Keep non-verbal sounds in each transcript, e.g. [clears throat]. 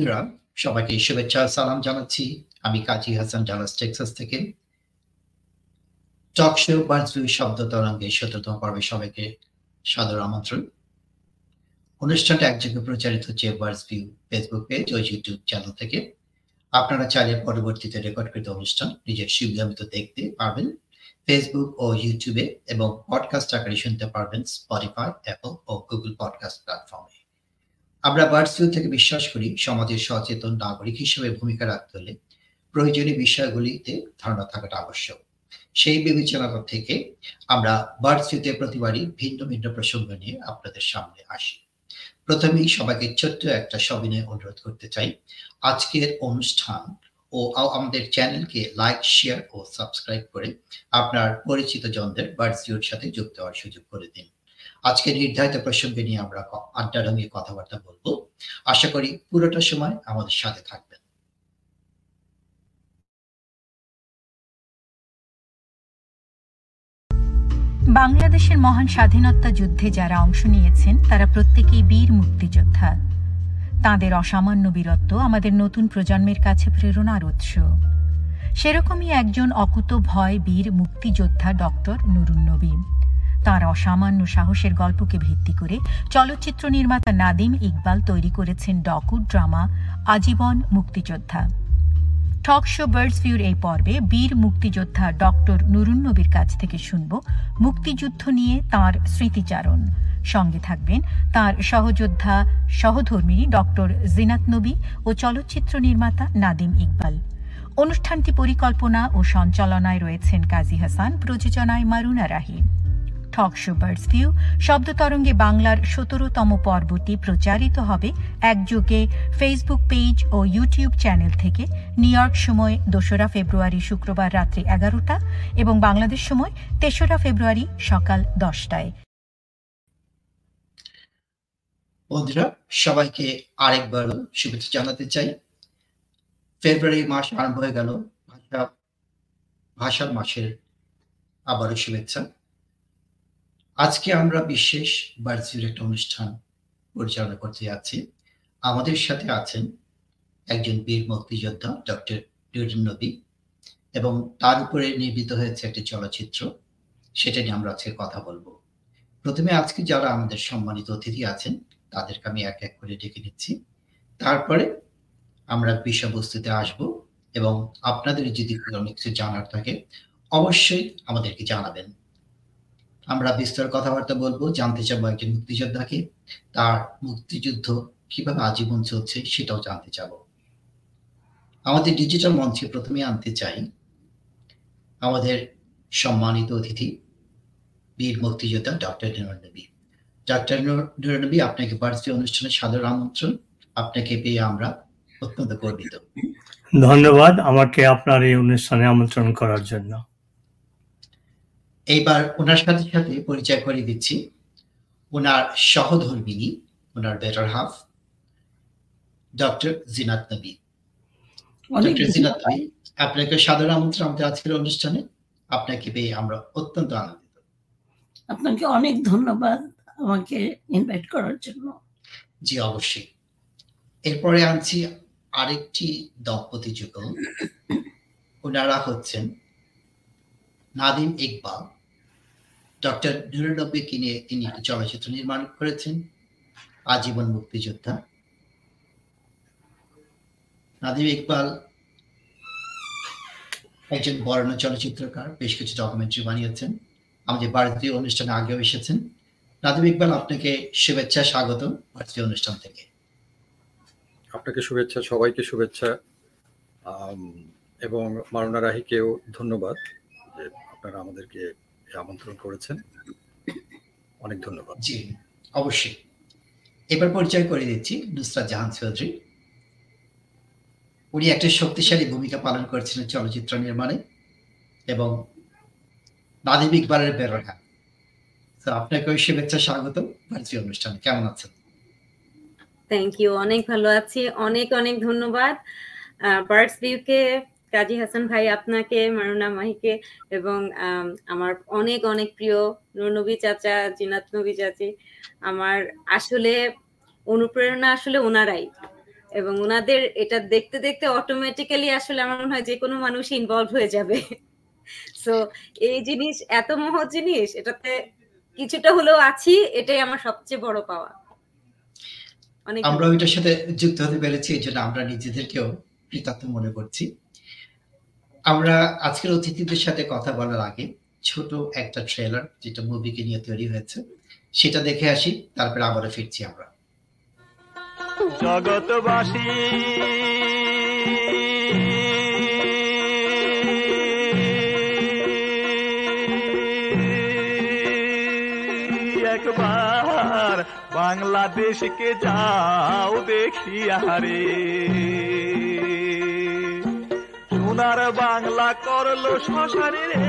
বন্ধুরা, সবাইকে শুভেচ্ছা, সালাম জানাচ্ছি। আমি কাজী হাসান, ডালাস, টেক্সাস থেকে। টক শো বাজু শব্দ তরঙ্গে শততম পর্বে সবাইকে সাদর আমন্ত্রণ। অনুষ্ঠানটা একযোগে প্রচারিত হচ্ছে বার্স ভিউ ফেসবুক পেজ ও ইউটিউব চ্যানেল থেকে। আপনারা চাইলে পরবর্তীতে রেকর্ডকৃত অনুষ্ঠান নিজের সুবিধা মতো দেখতে পারবেন ফেসবুক ও ইউটিউবে এবং পডকাস্ট আকারে শুনতে পারবেন স্পটিফাই, অ্যাপল ও গুগল পডকাস্ট প্ল্যাটফর্মে। আমরা বার্ডসভিউ থেকে বিশ্বাস করি, সমাজের সচেতন নাগরিক হিসেবে ভূমিকা রাখতে হলে প্রয়োজনীয় বিষয়গুলিতে ধারণা থাকাটা আবশ্যক। সেই বিবেচনা থেকে আমরা বার্ডসভিউতে প্রতিবারই ভিন্ন ভিন্ন প্রসঙ্গ নিয়ে আপনাদের সামনে আসি। প্রথমেই সবাইকে ছোট্ট একটা সবিনয় অনুরোধ করতে চাই। আজকের অনুষ্ঠান ও আমাদের চ্যানেলকে লাইক শেয়ার ও সাবস্ক্রাইব করে আপনার পরিচিত জনদের বার্ডসভিউর সাথে যুক্ত হওয়ার সুযোগ করে দিন। আজকে নির্ধারিত প্রসঙ্গে নিয়ে আমরা আড্ডা রঙে কথাবার্তা বলব। আশা করি পুরোটা সময় আমাদের সাথে থাকবেন। বাংলাদেশের মহান স্বাধীনতা যুদ্ধে যারা অংশ নিয়েছেন, তারা প্রত্যেকেই বীর মুক্তিযোদ্ধা। তাদের অসামান্য বীরত্ব আমাদের নতুন প্রজন্মের কাছে প্রেরণার উৎস। সেরকমই একজন অকুত ভয় বীর মুক্তিযোদ্ধা ডক্টর নুরুন নবী। তার অসামান্য সাহসের গল্পকে ভিত্তি করে চলচ্চিত্র নির্মাতা নাদিম ইকবাল তৈরি করেছেন ডকু ড্রামা আজীবন মুক্তিযোদ্ধা। টক শো বার্ডস ভিউর এই পর্বে বীর মুক্তিযোদ্ধা ডক্টর নুরুন্নবীর কাছ থেকে শুনব মুক্তিযুদ্ধ নিয়ে তার স্মৃতিচারণ। সঙ্গে থাকবেন তার সহযোদ্ধা সহধর্মিনী ডক্টর জিনাত নবী ও চলচ্চিত্র নির্মাতা নাদিম ইকবাল। অনুষ্ঠানটি পরিকল্পনা ও সঞ্চালনায় রয়েছেন কাজী হাসান, প্রযোজনায় মারুনা রাহিম টক বার্ডস ভিউ শব্দ তরঙ্গে বাংলার সতেরোতম পর্বটি প্রচারিত হবে একযোগে ফেসবুক পেজ ও ইউটিউব চ্যানেল থেকে। নিউ ইয়র্ক সময় দোসরা ফেব্রুয়ারি শুক্রবার রাত্রি এগারোটা এবং বাংলাদেশ সময় তেসরা ফেব্রুয়ারি সকাল দশটায়। বন্ধুরা, সবাইকে আরেকবার শুভেচ্ছা জানাতে চাই। ফেব্রুয়ারি মাস আরম্ভ হয়ে গেল, ভাষা ভাষার মাসের আবারও শুভেচ্ছা। আজকে আমরা বিশেষ বার্জির একটা অনুষ্ঠান পরিচালনা করতে যাচ্ছি। আমাদের সাথে আছেন একজন বীর মুক্তিযোদ্ধা ডক্টর ডিউটন নবী এবং তার উপরে নির্মিত হয়েছে একটি চলচ্চিত্র। সেটা নিয়ে আমরা আজকে কথা বলব। প্রথমে আজকে যারা আমাদের সম্মানিত অতিথি আছেন, তাদেরকে আমি এক এক করে ডেকে নিচ্ছি। তারপরে আমরা বিষয়বস্তুতে আসব এবং আপনাদের যদি অনেক কিছু জানার থাকে, অবশ্যই আমাদেরকে জানাবেন। আমরা বিস্তর কথাবার্তা বলব, জানতে চাবো একজন মুক্তিযোদ্ধাকে, তার মুক্তিযুদ্ধ কীভাবে আজীবন চলছে সেটাও জানতে চাবো আমাদের ডিজিটাল মঞ্চে প্রথমে আনতে চাই আমাদের সম্মানিত অতিথি, বীর মুক্তিযোদ্ধা ডক্টর নবী ডক্টর নবী আপনাকে বার্ষিক অনুষ্ঠানে সাদর আমন্ত্রণ, আপনাকে পেয়ে আমরা অত্যন্ত গর্বিত। ধন্যবাদ আমাকে আপনার এই অনুষ্ঠানে আমন্ত্রণ করার জন্য। এইবার ওনার সাথে সাথে পরিচয় করে দিচ্ছি। ওনার সহধর্মিনী ওনার better half doctor Zinat Nabi. Doctor Zinat নবী আপনাকে সাদর আমন্ত্রণ আমাদের আজকের অনুষ্ঠানে। আপনাকে পেয়ে আমরা অত্যন্ত আনন্দিত। আপনাকে অনেক ধন্যবাদ আমাকে ইনভাইট করার জন্য। জি অবশ্যই। এরপরে আনছি আরেকটি দম্পতি যুগল ওনারা হচ্ছেন নাদিম ইকবাল। ডক্টর নুরুনব্বীকে নিয়ে তিনি একটি চলচ্চিত্র নির্মাণ করেছেন, আজীবন মুক্তিযোদ্ধা। নাদিম ইকবাল একজন বর্ণ চলচ্চিত্রকার, বেশ কিছু ডকুমেন্টারি বানিয়েছেন, আমাদের ভারতীয় অনুষ্ঠানে আগেও এসেছেন। নাদিম ইকবাল, আপনাকে শুভেচ্ছা স্বাগত ভারতীয় অনুষ্ঠান থেকে। আপনাকে শুভেচ্ছা, সবাইকে শুভেচ্ছা এবং মারুনা রাহিকেও ধন্যবাদ যে আপনারা আমাদেরকে আমন্ত্রণ করেছেন। অনেক ধন্যবাদ। জি অবশ্যই। এবার পরিচয় করে দিচ্ছি নুসরাত জাহান চৌধুরী। উনি একটা শক্তিশালী ভূমিকা পালন করেছিলেন চলচ্চিত্র নির্মাণে এবং নাদিম ইকবালের বেরোহা তো আপনাকে ওই শুভেচ্ছা স্বাগত ভারতীয় অনুষ্ঠানে। কেমন আছেন? থ্যাংক ইউ অনেক ভালো আছি। অনেক অনেক ধন্যবাদ। বার্ডস ভিউকে কাজী হাসান ভাই আপনাকে মারুনা মাহিকে এবং আমার অনেক অনেক প্রিয় নুরনবী চাচা জিনাত নবী চাচি। আমার আসলে অনুপ্রেরণা আসলে ওনারাই এবং ওনাদের এটা দেখতে দেখতে অটোমেটিক্যালি আসলে আমার মনে হয় যে কোনো মানুষ ইনভলভ হয়ে যাবে। [laughs] সো এই জিনিস এত মহৎ জিনিস এটাতে কিছুটা হলেও আছি এটাই আমার সবচেয়ে বড় পাওয়া। অনেক আমরা ওইটার সাথে যুক্ত হতে পেরেছি এই জন্য আমরা নিজেদেরকেও কৃতার্থ মনে করছি। আমরা আজকের অতিথিদের সাথে কথা বলার আগে ছোট একটা ট্রেলার যেটা মুভিকে নিয়ে তৈরি হয়েছে, সেটা দেখে আসি, তারপরে আবারও ফিরছি আমরা। জগৎবাসী। একবার বাংলাদেশকে যাও দেখিয়া রে সোনার বাংলা করল শ্মশানে রে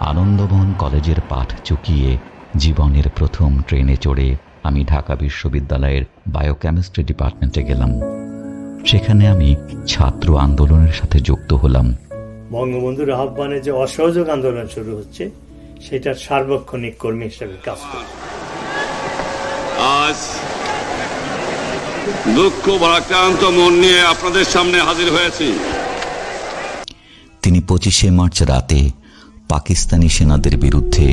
আনন্দবন কলেজের পাঠ চুকিয়ে জীবনের প্রথম ট্রেনে চড়ে আমি ঢাকা বিশ্ববিদ্যালয়ের বায়োকেমিস্ট্রি ডিপার্টমেন্টে গেলাম। সেখানে আমি ছাত্র আন্দোলনের সাথে যুক্ত হলাম। বঙ্গবন্ধুর আহ্বানে যে অসহযোগ আন্দোলন শুরু হচ্ছে সেটার সার্বক্ষণিক কর্মী হিসেবে কাজ করি আজ দুঃখ ভারাক্রান্ত মন নিয়ে আপনাদের সামনে হাজির হয়েছি। তিনি পঁচিশে মার্চ রাতে পাকিস্তানি সেনাদের বিরুদ্ধে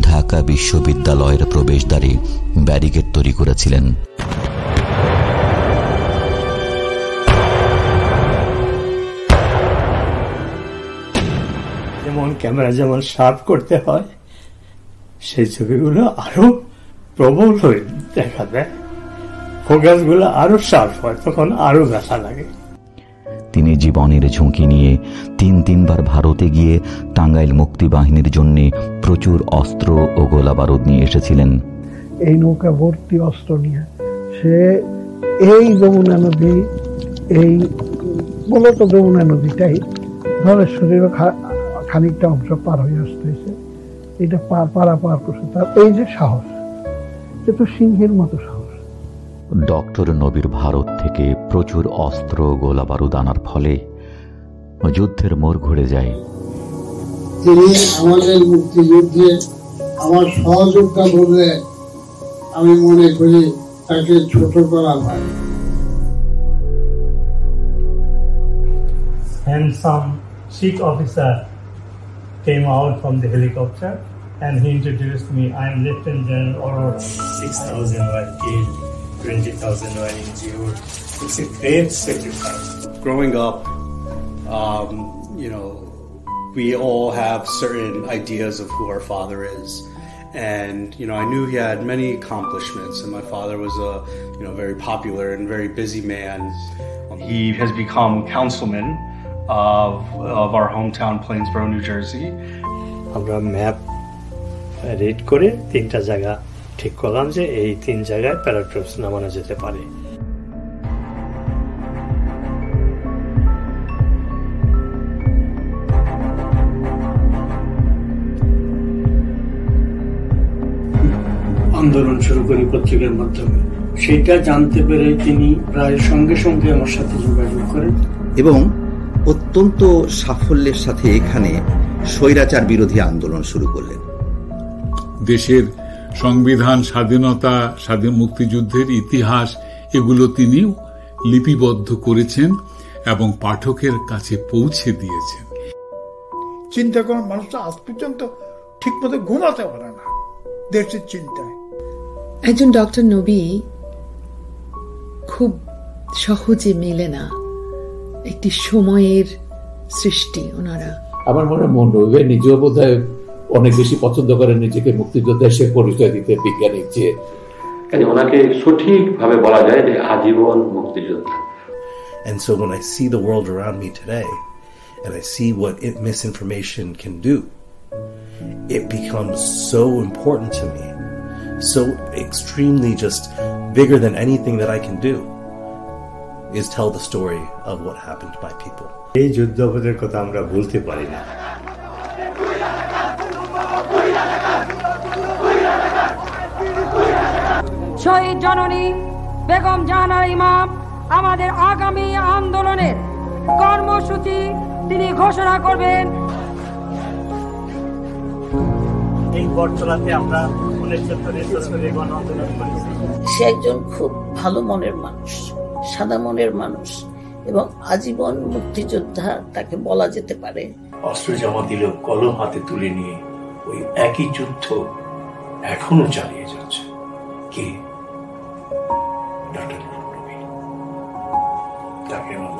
ঢাকা বিশ্ববিদ্যালয়ের প্রবেশদ্বারে ব্যারিকেড তৈরি করেছিলেন। যেমন ক্যামেরা যেমন শার্প করতে হয় সেই ছবিগুলো আরও প্রবল হয়ে দেখা দেয় ফোকাসগুলো আরও শার্প হয় তখন আরও ব্যথা লাগে। তিনি জীবনের ঝুঁকি নিয়ে তিন তিনবার ভারতে গিয়ে টাঙ্গাইল মুক্তি বাহিনীর জন্য প্রচুর অস্ত্র ও গোলাবারুদ নিয়ে এসেছিলেন। এই নৌকা ভর্তি অস্ত্র নিয়ে সে এই যমুনা নদী এই মূলত যমুনা নদীটাই ধলেশ্বরীরও খা- খানিকটা অংশ পার হয়ে আসতেছে। এটা পার পারা পার করছে। তার এই যে সাহস সে তো সিংহের মতো সাহস। ডক্টর নবীর ভারত থেকে প্রচুর অস্ত্র ও গোলাবারুদ আনার ফলে যুদ্ধের মোড় ঘুরে যায়। তিনি আমাদের মুক্তিযুদ্ধে আমার সহযোগিতা বললে আমি মনে করি তাকে ছোট করা হয়। And some Sikh officer came out from the helicopter and he introduced me. I am Lieutenant General Aurora. 6,000 were killed, 20,000 were injured. It's a great sacrifice. growing up, um, you know, we all have certain ideas of who our father is. And, you know, I knew he had many accomplishments, and my father was a, you know, very popular and very busy man. He has become councilman of, of our hometown, Plainsboro, New Jersey. আমরা map read করে তিনটা জায়গা ঠিক করলাম যে এই তিন জায়গায় প্যারাট্রুপস নামানো যেতে পারে। আন্দোলন শুরু করি পত্রিকার মাধ্যমে। সেটা জানতে পেরে তিনি প্রায় সঙ্গে সঙ্গে আমার সাথে যোগাযোগ করেন। এবং অত্যন্ত সাফল্যের সাথে এখানে স্বৈরাচার বিরোধী আন্দোলন শুরু করলেন। দেশের সংবিধান স্বাধীনতা স্বাধীন মুক্তিযুদ্ধের ইতিহাস এগুলো তিনি লিপিবদ্ধ করেছেন এবং পাঠকের কাছে পৌঁছে দিয়েছেন। চিন্তা করেন মানুষটা আজ পর্যন্ত ঠিক মতো ঘুমাতে পারে না দেশের চিন্তায়। একজন ডক্টর নবী খুব সহজে মেলে না। একটি সময়ের সৃষ্টি ওনারা আমার মনে হয় মনোবে নিজেও বোধ অনেক বেশি পছন্দ করেন নিজেকে মুক্তিযোদ্ধা হিসেবে পরিচয় দিতে বিজ্ঞানীর চেয়ে কাজে ওনাকে সঠিকভাবে বলা যায় যে আজীবন মুক্তিযোদ্ধা And so when I see the world around me today and I see what it, misinformation can do, it becomes so important to me, so extremely just bigger than anything that I can do, is tell the story of what happened my people. এই যুদ্ধপথের কথা আমরা ভুলতে পারি না। শহীদ জননী বেগম জাহানারা ইমাম আমাদের আগামী আন্দোলনের কর্মসূচি তিনি ঘোষণা করবেন। এই চলাতে আমরা উনিশসত্তরের সত্তরে গণ আন্দোলন করেছি। সে একজন খুব ভালো মনের মানুষ। সাদা মনের মানুষ এবং আজীবন মুক্তিযোদ্ধা তাকে বলা যেতে পারে। অস্ত্র জমা দিল কলম হাতে তুলে নিয়ে ওই একই যুদ্ধ এখনও চালিয়ে যাচ্ছে। কে? তাকে আমার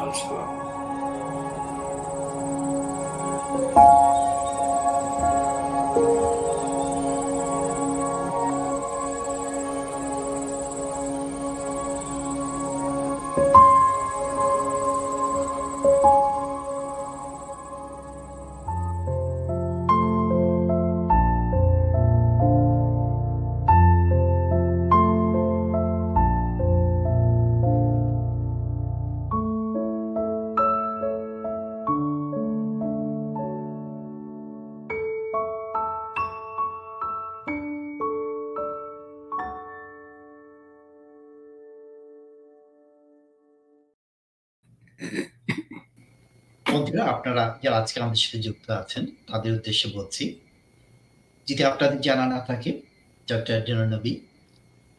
বন্ধুরা, আপনারা যারা আজকে আমাদের সাথে যুক্ত আছেন, তাদের উদ্দেশ্যে বলছি, যদি আপনাদের জানা না থাকে, ডক্টর নবী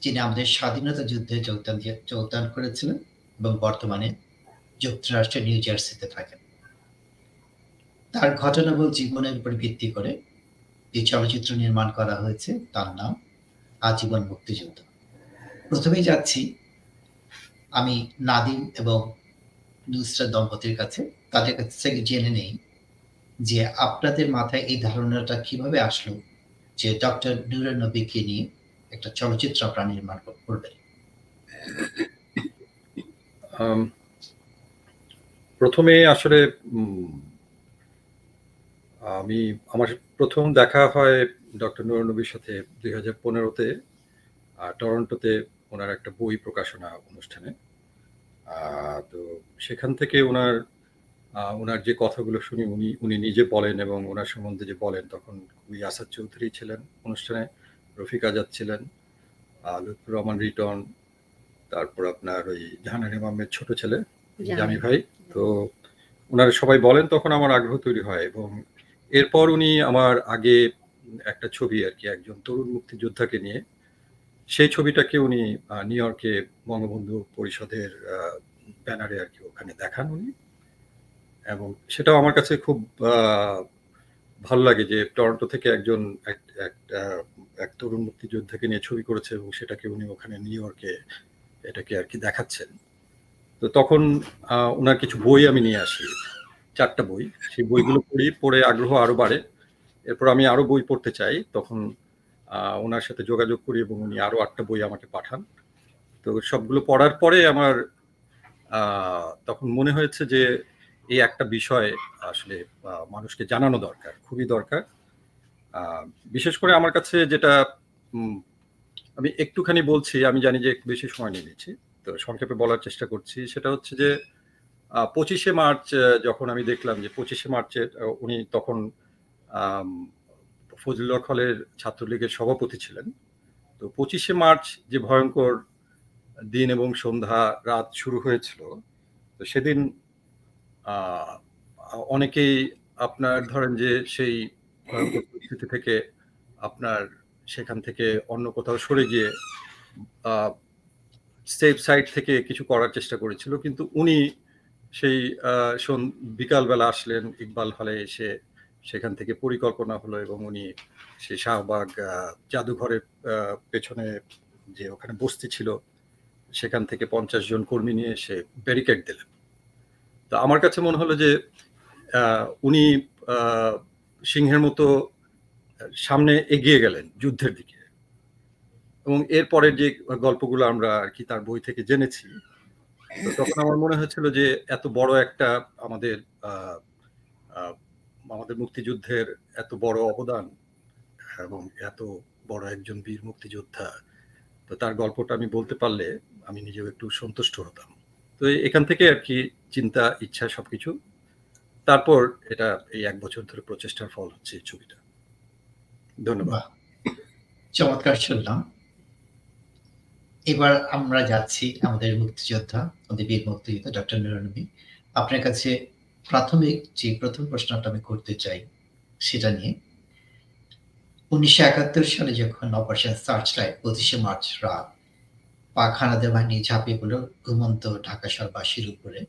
যিনি আমাদের স্বাধীনতা যুদ্ধে যোগদান দিয়ে- যোগদান করেছিলেন এবং বর্তমানে যুক্তরাষ্ট্রের নিউ জার্সিতে থাকেন। তার ঘটনাবহুল জীবনের উপর ভিত্তি করে যে চলচ্চিত্র নির্মাণ করা হয়েছে, তার নাম আজীবন মুক্তিযুদ্ধ। প্রথমেই যাচ্ছি আমি নাদিম এবং নুসরাত দম্পতির কাছে। তাদের কাছ থেকে জেনে নেই যে আপনাদের মাথায় এই ধারণাটা কীভাবে আসলো যে ডক্টর নুরুল নবীকে নিয়ে একটা চলচ্চিত্র আপনারা নির্মাণ করবেন? প্রথমে আসলে আমি, আমার প্রথম দেখা হয় ডক্টর নুরুল নবীর সাথে দুই হাজার পনেরোতে টরন্টোতে ওনার একটা বই প্রকাশনা অনুষ্ঠানে। তো সেখান থেকে ওনার ওনার যে কথাগুলো শুনি উনি উনি নিজে বলেন এবং ওনার সম্বন্ধে যে বলেন, তখন খুবই আসাদ চৌধুরী ছিলেন অনুষ্ঠানে, রফিক আজাদ ছিলেন লুৎফুর রহমান রিটন, তারপর আপনার ওই জাহানার ইমামের ছোট ছেলে জামি। ভাই তো ওনারা সবাই বলেন তখন আমার আগ্রহ তৈরি হয় এবং এরপর উনি আমার আগে একটা ছবি আর কি, একজন তরুণ মুক্তিযোদ্ধাকে নিয়ে, সেই ছবিটাকে উনি নিউ ইয়র্কে বঙ্গবন্ধু পরিষদের ব্যানারে আর কি ওখানে দেখান উনি এবং সেটাও আমার কাছে খুব ভালো লাগে যে টরন্টো থেকে একজন এক- তরুণ মুক্তিযোদ্ধাকে নিয়ে ছবি করেছে এবং সেটাকে উনি ওখানে নিউ ইয়র্কে এটাকে আর কি দেখাচ্ছেন। তো তখন ওনার কিছু বই আমি নিয়ে আসি, চারটা বই। সেই বইগুলো পড়ি, পড়ে আগ্রহ আরও বাড়ে। এরপর আমি আরও বই পড়তে চাই, তখন ওনার সাথে যোগাযোগ করি এবং উনি আরও আটটা বই আমাকে পাঠান। তো সবগুলো পড়ার পরে আমার তখন মনে হয়েছে যে এই একটা বিষয় আসলে মানুষকে জানানো দরকার, খুবই দরকার। বিশেষ করে আমার কাছে যেটা আমি একটুখানি বলছি, আমি জানি যে একটু বেশি সময় নিয়ে নিচ্ছি, তো সংক্ষেপে বলার চেষ্টা করছি। সেটা হচ্ছে যে পঁচিশে মার্চ যখন আমি দেখলাম যে পঁচিশে মার্চে উনি তখন ফজলুল্লাহ হলের ছাত্রলীগের সভাপতি ছিলেন। তো পঁচিশে মার্চ যে ভয়ঙ্কর দিন এবং সন্ধ্যা রাত শুরু হয়েছিল, তো সেদিন অনেকেই আপনার ধরেন যে সেই পরিস্থিতি থেকে আপনার সেখান থেকে অন্য কোথাও সরে গিয়ে সেফ সাইড থেকে কিছু করার চেষ্টা করেছিল। কিন্তু উনি সেই বিকালবেলা আসলেন, ইকবাল হলে এসে সেখান থেকে পরিকল্পনা হলো এবং উনি সেই শাহবাগ জাদুঘরের পেছনে যে ওখানে বস্তি ছিল, সেখান থেকে পঞ্চাশ জন কর্মী নিয়ে এসে ব্যারিকেড দিলেন। তো আমার কাছে মনে হলো যে উনি সিংহের মতো সামনে এগিয়ে গেলেন যুদ্ধের দিকে। এবং এরপরের যে গল্পগুলো আমরা আর কি তার বই থেকে জেনেছি তখন আমার মনে হয়েছিল যে, এত বড় একটা আমাদের আমাদের মুক্তিযুদ্ধের এত বড় অবদান এবং এত বড় একজন বীর মুক্তিযোদ্ধা, তো তার গল্পটা আমি বলতে পারলে আমি নিজেও একটু সন্তুষ্ট হতাম। তো এখান থেকে আর কি চিন্তা, ইচ্ছা সবকিছু। তারপর এটা এই এক বছর ধরে প্রচেষ্টার ফল হচ্ছে ছবিটা। ধন্যবাদ। চমৎকার শুনলাম। এবার আমরা যাচ্ছি আমাদের মুক্তিযোদ্ধা, আমাদের বীর মুক্তিযোদ্ধা ডক্টর নুরনবী আপনার কাছে প্রাথমিক যে প্রথম প্রশ্নটা আমি করতে চাই, সেটা নিয়ে। উনিশশো একাত্তর সালে যখন অপারেশন সার্চ লাইট পঁচিশে মার্চ রাত পাক হানাদার বাহিনী ঝাঁপিয়ে পড়ল ঘুমন্ত ঢাকা শহরবাসীর উপরে।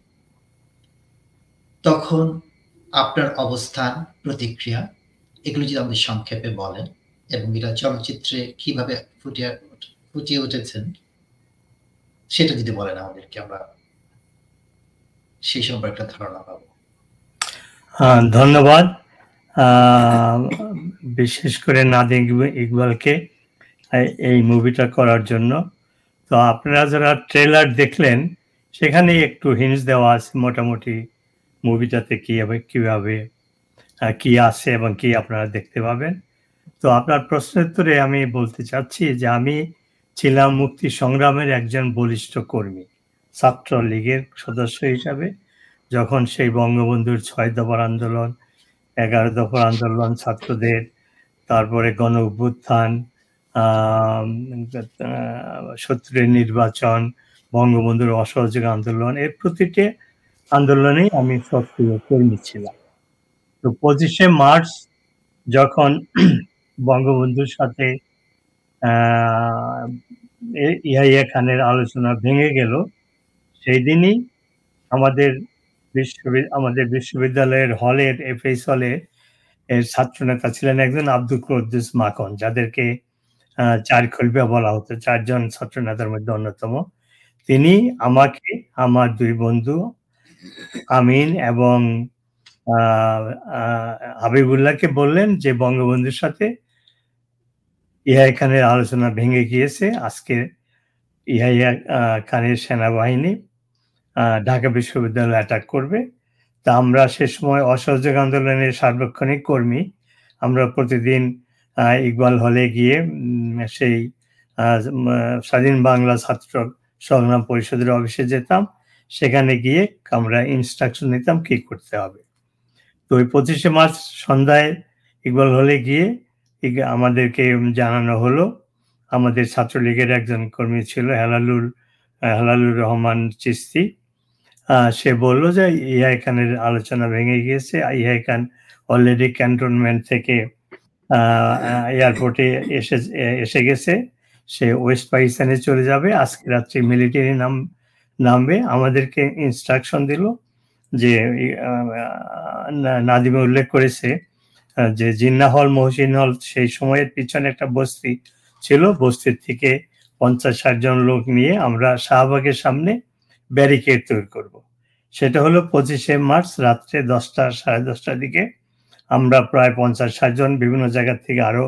তখন আপনার অবস্থান, প্রতিক্রিয়া, এগুলো যদি আমাদের সংক্ষেপে বলেন এবং এটা চলচ্চিত্রে কীভাবে ফুটিয়ে ফুটিয়ে উঠেছেন, সেটা যদি বলেন আমাদেরকে, আমরা সেই সম্পর্কে একটা ধারণা পাবো। ধন্যবাদ। বিশেষ করে নাদিম ইকবালকে এই মুভিটা করার জন্য। তো আপনারা যারা ট্রেলার দেখলেন সেখানে একটু হিন্স দেওয়া আছে মোটামুটি মুভিটাতে কি হবে, কীভাবে কি আছে এবং কি আপনারা দেখতে পাবেন। তো আপনার প্রশ্নের উত্তরে আমি বলতে চাচ্ছি যে আমি ছিলাম মুক্তি সংগ্রামের একজন বলিষ্ঠ কর্মী ছাত্র লীগের সদস্য হিসাবে। যখন সেই বঙ্গবন্ধুর ছয় দফার আন্দোলন, এগারো দফার আন্দোলন ছাত্রদের, তারপরে গণ অভ্যুত্থান আহ, শত্রুর নির্বাচন বঙ্গবন্ধুর অসহযোগ আন্দোলন এর প্রতিটি আন্দোলনেই আমি সক্রিয় কর্মী ছিলাম। তো পঁচিশে মার্চ যখন [clears throat] বঙ্গবন্ধুর সাথে ইয়াহিয়া খানের আলোচনা ভেঙে গেল সেই দিনই আমাদের বিশ্ববিদ্যালয় আমাদের বিশ্ববিদ্যালয়ের হলের এফএস হলে এর ছাত্রনেতা ছিলেন একজন আব্দুল কুদ্দুস মাখন যাদেরকে চার খলিফা বলা হতো। চারজন ছাত্রনেতার মধ্যে অন্যতম। তিনি আমাকে, আমার দুই বন্ধু আমিন এবং হাবিবুল্লাহকে বললেন যে, বঙ্গবন্ধুর সাথে ইহাই খানের আলোচনা ভেঙে গিয়েছে। আজকে ইহাইয়া খানের সেনাবাহিনী ঢাকা বিশ্ববিদ্যালয় অ্যাটাক করবে। তা আমরা সে সময় অসহযোগ আন্দোলনের সার্বক্ষণিক কর্মী। আমরা প্রতিদিন ইকবাল হলে গিয়ে সেই স্বাধীন বাংলা ছাত্র সংগ্রাম পরিষদের অফিসে যেতাম। সেখানে গিয়ে আমরা ইনস্ট্রাকশন নিতাম কি করতে হবে। তো ওই পঁচিশে মার্চ সন্ধ্যায় ইকবাল হলে গিয়ে আমাদেরকে জানানো হলো। আমাদের ছাত্রলীগের একজন কর্মী ছিল, হেলালুর হেলালুর রহমান চিস্তি সে বলল যে, ইহাই খানের আলোচনা ভেঙে গিয়েছে। ইহাই খান অলরেডি ক্যান্টনমেন্ট থেকে এয়ারপোর্টে এসে এসে গেছে। সে ওয়েস্ট পাকিস্তানে চলে যাবে। আজকে রাত্রি মিলিটারি নাম, নামবে। আমাদেরকে ইনস্ট্রাকশন দিল যে নাদিমে উল্লেখ করেছে যে জিন্না হল মহসিন হল সেই সময়ের পিছনে একটা বস্তি ছিল। বস্তির থেকে পঞ্চাশ ষাট জন লোক নিয়ে আমরা শাহবাগের সামনে ব্যারিকেড তৈরি করব। সেটা হলো পঁচিশে মার্চ রাত্রে দশটা, সাড়ে দশটার দিকে। আমরা প্রায় পঞ্চাশ, ষাট জন বিভিন্ন জায়গা থেকে আরও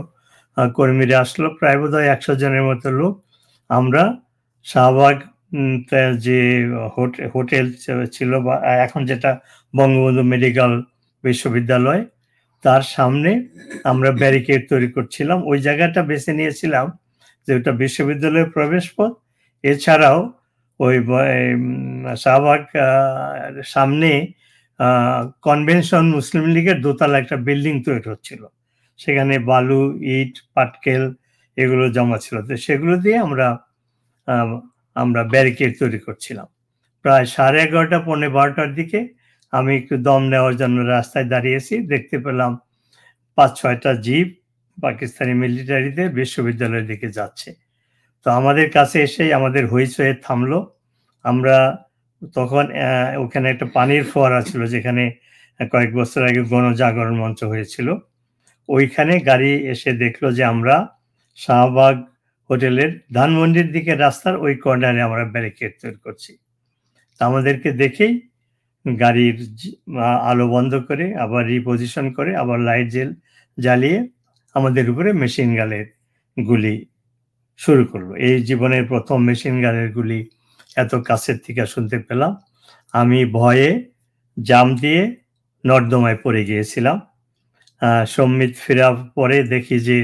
কর্মীরা আসলো। প্রায় বোধ হয় একশো জনের মতো লোক আমরা শাহবাগ যে হোট- হোটেল ছিল বা, এখন যেটা বঙ্গবন্ধু মেডিকেল বিশ্ববিদ্যালয়, তার সামনে আমরা ব্যারিকেড তৈরি করছিলাম। ওই জায়গাটা বেছে নিয়েছিলাম যে ওটা বিশ্ববিদ্যালয়ের প্রবেশ পথ এছাড়াও ওই শাহবাগ সামনে কনভেনশন মুসলিম লীগের দোতলা একটা বিল্ডিং তৈরি হচ্ছিল। সেখানে বালু, ইট, পাটকেল এগুলো জমা ছিল। তো সেগুলো দিয়ে আমরা আমরা ব্যারিকেড তৈরি করছিলাম। প্রায় সাড়ে এগারোটা, পৌনে বারোটার দিকে আমি একটু দম নেওয়ার জন্য রাস্তায় দাঁড়িয়েছি। দেখতে পেলাম পাঁচ, ছয়টা জিপ পাকিস্তানি মিলিটারিতে বিশ্ববিদ্যালয়ের দিকে যাচ্ছে। তো আমাদের কাছে এসেই আমাদের হইচয়ে থামলো। আমরা তখন ওখানে একটা পানির ফোয়ারা ছিল যেখানে কয়েক বছর আগে গণজাগরণ মঞ্চ হয়েছিল। ওইখানে গাড়ি এসে দেখল যে আমরা শাহবাগ হোটেলের ধানমন্ডির দিকে রাস্তার ওই কর্নারে আমরা ব্যারিকেড তৈরি করছি। তা আমাদেরকে দেখেই গাড়ির আলো বন্ধ করে, আবার রিপোজিশন করে, আবার লাইট জেল জ্বালিয়ে আমাদের উপরে মেশিন গানের গুলি শুরু করল। এই জীবনের প্রথম মেশিন গানের গুলি এত কাছের থেকে শুনতে পেলাম। আমি ভয়ে জাম দিয়ে নর্দমায় পড়ে গিয়েছিলাম। সম্মিত ফেরার পরে দেখি যে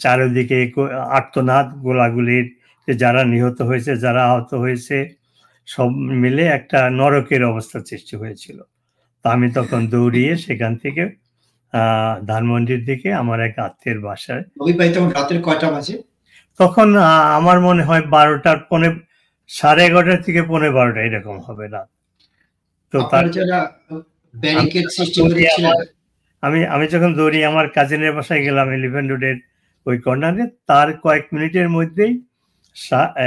চারিদিকে আর্তনাদ গোলাগুলির যে যারা নিহত হয়েছে যারা আহত হয়েছে সব মিলে একটা নরকের অবস্থা সৃষ্টি হয়েছিল। তো আমি তখন দৌড়িয়ে সেখান থেকে আহ ধানমন্ডির দিকে আমার এক আত্মীয়ের বাসায় তখন রাতের কয়টা বাজে? তখন আহ, আমার মনে হয় বারোটার পনে সাড়ে এগারোটা থেকে পনেরো বারোটা এরকম হবে না। তো আমি আমি যখন দৌড়ি আমার কাজিনের বাসায় গেলাম এলিভেন রোডের ওই কর্নারে তার কয়েক মিনিটের মধ্যেই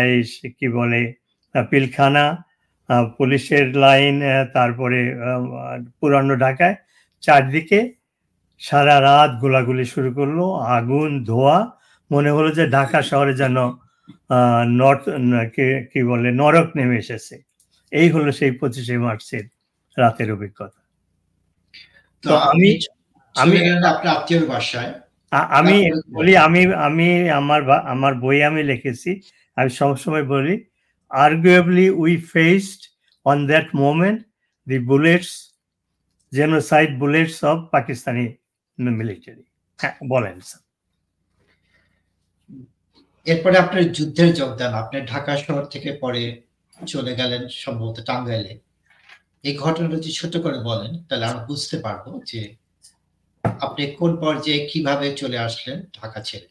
এই কি বলে পিলখানা পুলিশের লাইন তারপরে পুরানো ঢাকায় চারদিকে সারা রাত গোলাগুলি শুরু করল আগুন ধোয়া মনে হলো যে ঢাকা শহরে যেন নর্থ কি- কি বলে নরক নেমে এসেছে। এই হলো সেই পঁচিশে মার্চের রাতের অভিজ্ঞতা। তো আমি আমি আত্মীয়র বাসায়। আমি বলি আমি আমি আমার আমার বই আমি লিখেছি। আমি সবসময় বলি arguably we faced on that moment the bullets genocide bullets of Pakistani military হ্যাঁ বলেন স্যার এরপরে আপনার যুদ্ধের যোগদান, আপনি ঢাকা শহর থেকে পরে চলে গেলেন সম্ভবত টাঙ্গাইলে। এই ঘটনাটা যদি ছোট করে বলেন, তাহলে আমরা বুঝতে পারব যে আপনি কোন পর্যায়ে কীভাবে চলে আসলেন ঢাকা ছেড়ে।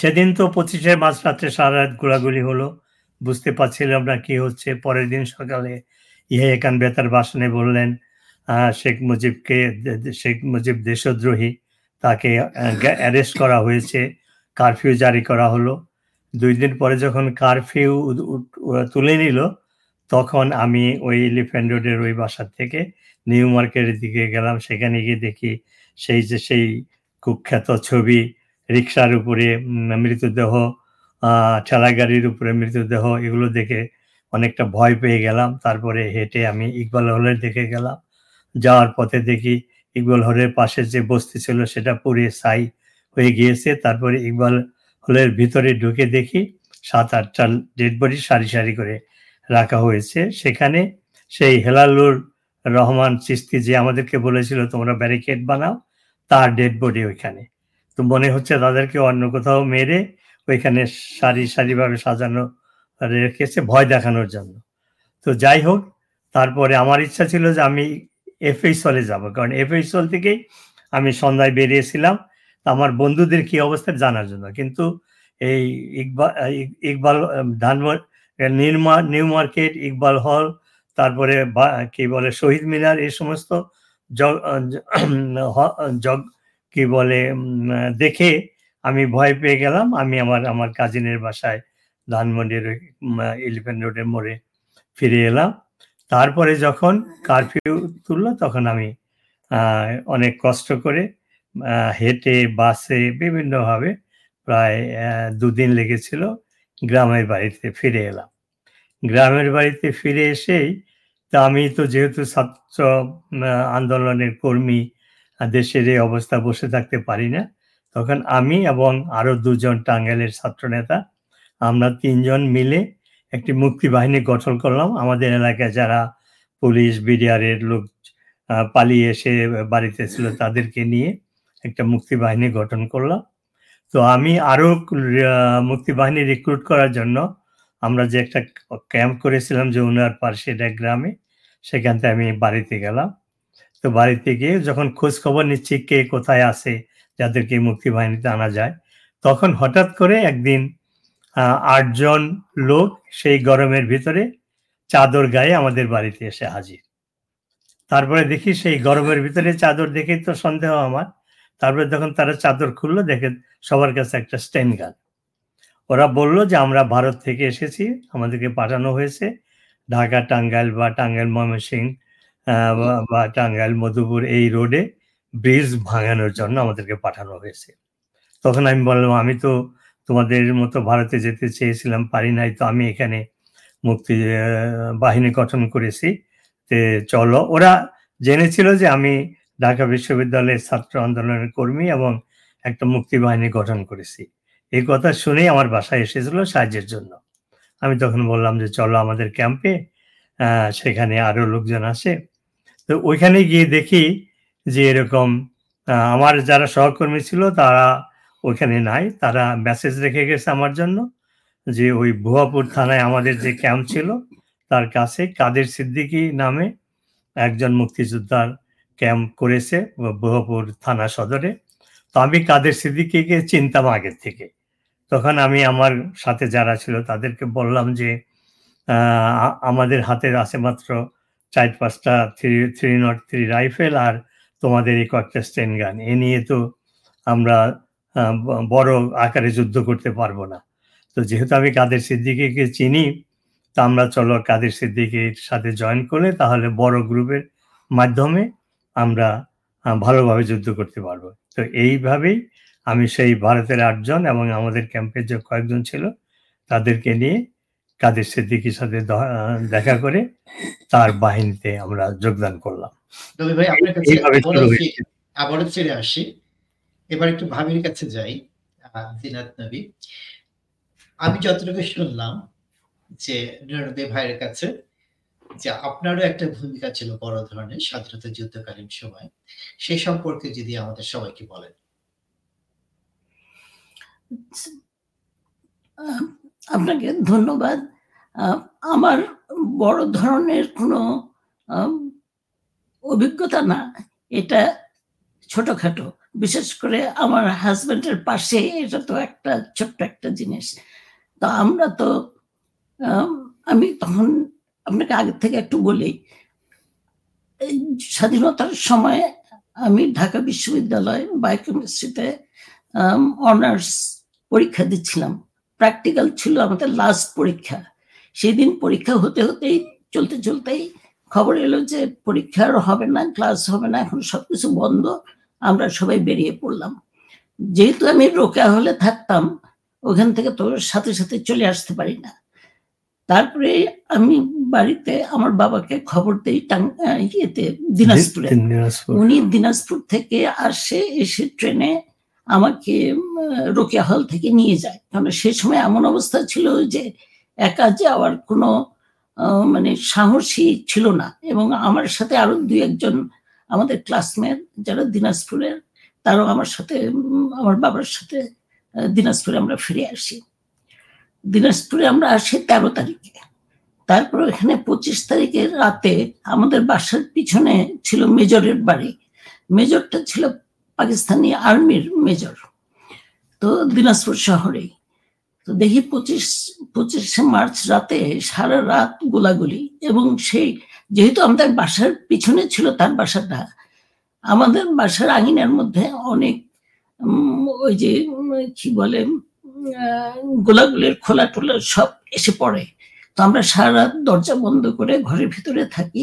সেদিন তো পঁচিশে মার্চ রাত্রে সারা রাত গোলাগুলি হলো। বুঝতে পারছিলাম না কি হচ্ছে। পরের দিন সকালে ইহে খান বেতার ভাষণে বললেন শেখ মুজিবকে শেখ মুজিব দেশদ্রোহী, তাকে অ্যারেস্ট করা হয়েছে। কারফিউ জারি করা হলো। দুই দিন পরে যখন কারফিউ তুলে নিল, তখন আমি ওই এলিফ্যান্ট রোডের ওই বাসার থেকে নিউ মার্কেটের দিকে গেলাম। সেখানে গিয়ে দেখি সেই যে, সেই কুখ্যাত ছবি রিক্সার উপরে মৃতদেহ ঠেলা গাড়ির উপরে মৃতদেহ, এগুলো দেখে অনেকটা ভয় পেয়ে গেলাম। তারপরে হেঁটে আমি ইকবাল হলের দেখে গেলাম। যাওয়ার পথে দেখি ইকবাল হলের পাশে যে বস্তি ছিল, সেটা পুড়ে ছাই হয়ে গিয়েছে। তারপরে ইকবাল হলের ভিতরে ঢুকে দেখি সাত আটটা ডেড বডি সারি সারি করে রাখা হয়েছে। সেখানে সেই হেলালুর রহমান চিস্তি যে আমাদেরকে বলেছিল, তোমরা ব্যারিকেড বানাও, তার ডেড বডি ওইখানে। তো মনে হচ্ছে তাদেরকে অন্য কোথাও মেরে ওইখানে সারি সারিভাবে সাজানো রেখেছে ভয় দেখানোর জন্য। তো যাই হোক, তারপরে আমার ইচ্ছা ছিল যে আমি এফএইচ হলে যাব। কারণ এফএইচ হল থেকেই আমি সন্ধ্যায় বেরিয়েছিলাম। আমার বন্ধুদের কি অবস্থা জানার জন্য। কিন্তু এই ইকবাল ইকবাল ধানমন্ড, নির্মা, নিউ মার্কেট, ইকবাল হল, তারপরে কি বলে, শহীদ মিনার, এই সমস্ত জগ কি বলে দেখে আমি ভয় পেয়ে গেলাম। আমি আমার আমার কাজিনের বাসায় ধানমন্ডির এলিফেন্ট রোডের মোড়ে ফিরে এলাম। তারপরে যখন কারফিউ তুললো, তখন আমি অনেক কষ্ট করে হেঁটে, বাসে বিভিন্নভাবে প্রায় দুদিন লেগেছিল গ্রামের বাড়িতে ফিরে এলাম। গ্রামের বাড়িতে ফিরে এসেই তা আমি তো যেহেতু ছাত্র আন্দোলনের কর্মী, দেশের এই অবস্থা বসে থাকতে পারি না, তখন আমি এবং আরও দুজন টাঙ্গাইলের ছাত্রনেতা, আমরা তিনজন মিলে একটি মুক্তি বাহিনী গঠন করলাম। আমাদের এলাকায় যারা পুলিশ, বিডিআরের লোক পালিয়ে এসে বাড়িতে ছিল তাদেরকে নিয়ে একটা মুক্তি বাহিনী গঠন করলাম। তো আমি আরও আহ, মুক্তি বাহিনী রিক্রুট করার জন্য আমরা যে একটা ক্যাম্প করেছিলাম যমুনার পার্শ্বে এক গ্রামে সেখান থেকে আমি বাড়িতে গেলাম। তো বাড়িতে গিয়ে যখন খোঁজ খবর নিচ্ছি কে কোথায় আছে যাদেরকে মুক্তি বাহিনীতে আনা যায় তখন হঠাৎ করে একদিন আটজন লোক সেই গরমের ভিতরে চাদর গায়ে আমাদের বাড়িতে এসে হাজির। তারপরে দেখি সেই গরমের ভিতরে চাদর দেখেই তো সন্দেহ আমার। তারপরে যখন তারা চাদর খুললো দেখে সবার কাছে একটা স্টেন গান। ওরা বলল যে, আমরা ভারত থেকে এসেছি, আমাদেরকে পাঠানো হয়েছে। ঢাকা, টাঙ্গাইল বা টাঙ্গাইল ময়মনসিং বা- বা টাঙ্গাইল, মধুপুর এই রোডে ব্রিজ ভাঙানোর জন্য আমাদেরকে পাঠানো হয়েছে। তখন আমি বললাম, আমি তো তোমাদের মতো ভারতে যেতে চেয়েছিলাম, পারি নাই, তো আমি এখানে মুক্তি বাহিনী গঠন করেছি। তে চলো। ওরা জেনেছিল যে আমি ঢাকা বিশ্ববিদ্যালয়ের ছাত্র আন্দোলনের কর্মী এবং একটা মুক্তি বাহিনী গঠন করেছি। এই কথা শুনেই আমার বাসায় এসেছিল সাহায্যের জন্য। আমি তখন বললাম যে, চলো আমাদের ক্যাম্পে সেখানে আরও লোকজন আসে। তো ওইখানে গিয়ে দেখি যে, এরকম আমার যারা সহকর্মী ছিল তারা ওইখানে নাই। তারা মেসেজ রেখে গেছে আমার জন্য যে, ওই ভুয়াপুর থানায় আমাদের যে ক্যাম্প ছিল, তার কাছে কাদের সিদ্দিকী নামে একজন মুক্তিযোদ্ধার ক্যাম্প করেছে ভুয়াপুর থানা সদরে। তো আমি কাদের সিদ্দিকীকে চিনতাম আগের থেকে। তখন আমি আমার সাথে যারা ছিল তাদেরকে বললাম যে আমাদের হাতে আছে মাত্র চার পাঁচটা three three nought three rifle আর তোমাদের এই কয়েকটা স্টেন গান। এ নিয়ে তো আমরা বড় আকারে যুদ্ধ করতে পারব না। তো যেহেতু আমি কাদের সিদ্দিকিকে চিনি, তা আমরা চলো কাদের সিদ্দিকির সাথে জয়েন করলে তাহলে বড় গ্রুপের মাধ্যমে আমরা ভালোভাবে যুদ্ধ করতে পারব। তো এইভাবেই আমি সেই ভারতের আটজন এবং আমাদের ক্যাম্পের যে কয়েকজন ছিল তাদেরকে নিয়ে কাদের সিদ্দিকির সাথে দেখা করে তার বাহিনীতে আমরা যোগদান করলাম। আবারও ফিরে আসি। এবার একটু ভাবির কাছে যাই জিনাত নবী। আমি যতটুকু শুনলাম যে নবী ভাইয়ের কাছে যে আপনারও একটা ভূমিকা ছিল বড় ধরনের স্বাধীনতা যুদ্ধকালীন সময়, সে সম্পর্কে যদি আমাদের সবাইকে বলেন। আপনাকে ধন্যবাদ। আমার বড় ধরনের কোনো অভিজ্ঞতা না, এটা ছোটখাটো। বিশেষ করে আমার হাজবেন্ডের পাশে এটা তো একটা ছোট্ট একটা জিনিস। তো আমরা তো আমি তখন আপনাকে আগে থেকে একটু বলি স্বাধীনতার সময় আমি ঢাকা বিশ্ববিদ্যালয় বায়োকেমিস্ট্রিতে অনার্স পরীক্ষা দিচ্ছিলাম। প্র্যাকটিক্যাল ছিল আমাদের লাস্ট পরীক্ষা। সেদিন পরীক্ষা হতে হতেই, চলতে চলতেই খবর এলো যে পরীক্ষা আর হবে না ক্লাস হবে না, এখন সবকিছু বন্ধ, আমরা সবাই বেরিয়ে পড়লাম। যেহেতু আমি রোকেয়া হলে থাকতাম, ওখান থেকে তো সাথে সাথে চলে আসতে পারি না। তারপরে আমি বাড়িতে আমার বাবাকে খবর দিই ইয়েতে দিনাজপুরে। উনি দিনাজপুর থেকে আসে এসে ট্রেনে আমাকে রোকেয়া হল থেকে নিয়ে যায়। কারণ সে সময় এমন অবস্থা ছিল যে একা যাওয়ার কোনো মানে সাহসী ছিল না। এবং আমার সাথে আরও দুই একজন আমাদের ক্লাসমেট যারা দিনাজপুরের তারাও আমার সাথে আমার বাবার সাথে দিনাজপুরে আমরা ফিরে আসি। দিনাজপুরে আমরা আসি তেরো তারিখে। তারপর এখানে পঁচিশ তারিখের রাতে আমাদের বাসার পিছনে ছিল মেজরের বাড়ি। মেজরটা ছিল পাকিস্তানি আর্মির মেজর, তো দিনাজপুর শহরেই তো দেখি পঁচিশ, পঁচিশে মার্চ রাতে সারা রাত গোলাগুলি এবং সেই যেহেতু আমাদের বাসার পিছনে ছিল তার বাসাটা, আমাদের বাসার আঙিনার মধ্যে অনেক ওই যে কি বলে গোলাগুলির খোলা টোলা সব এসে পড়ে। তো আমরা সারা দরজা বন্ধ করে ঘরের ভিতরে থাকি।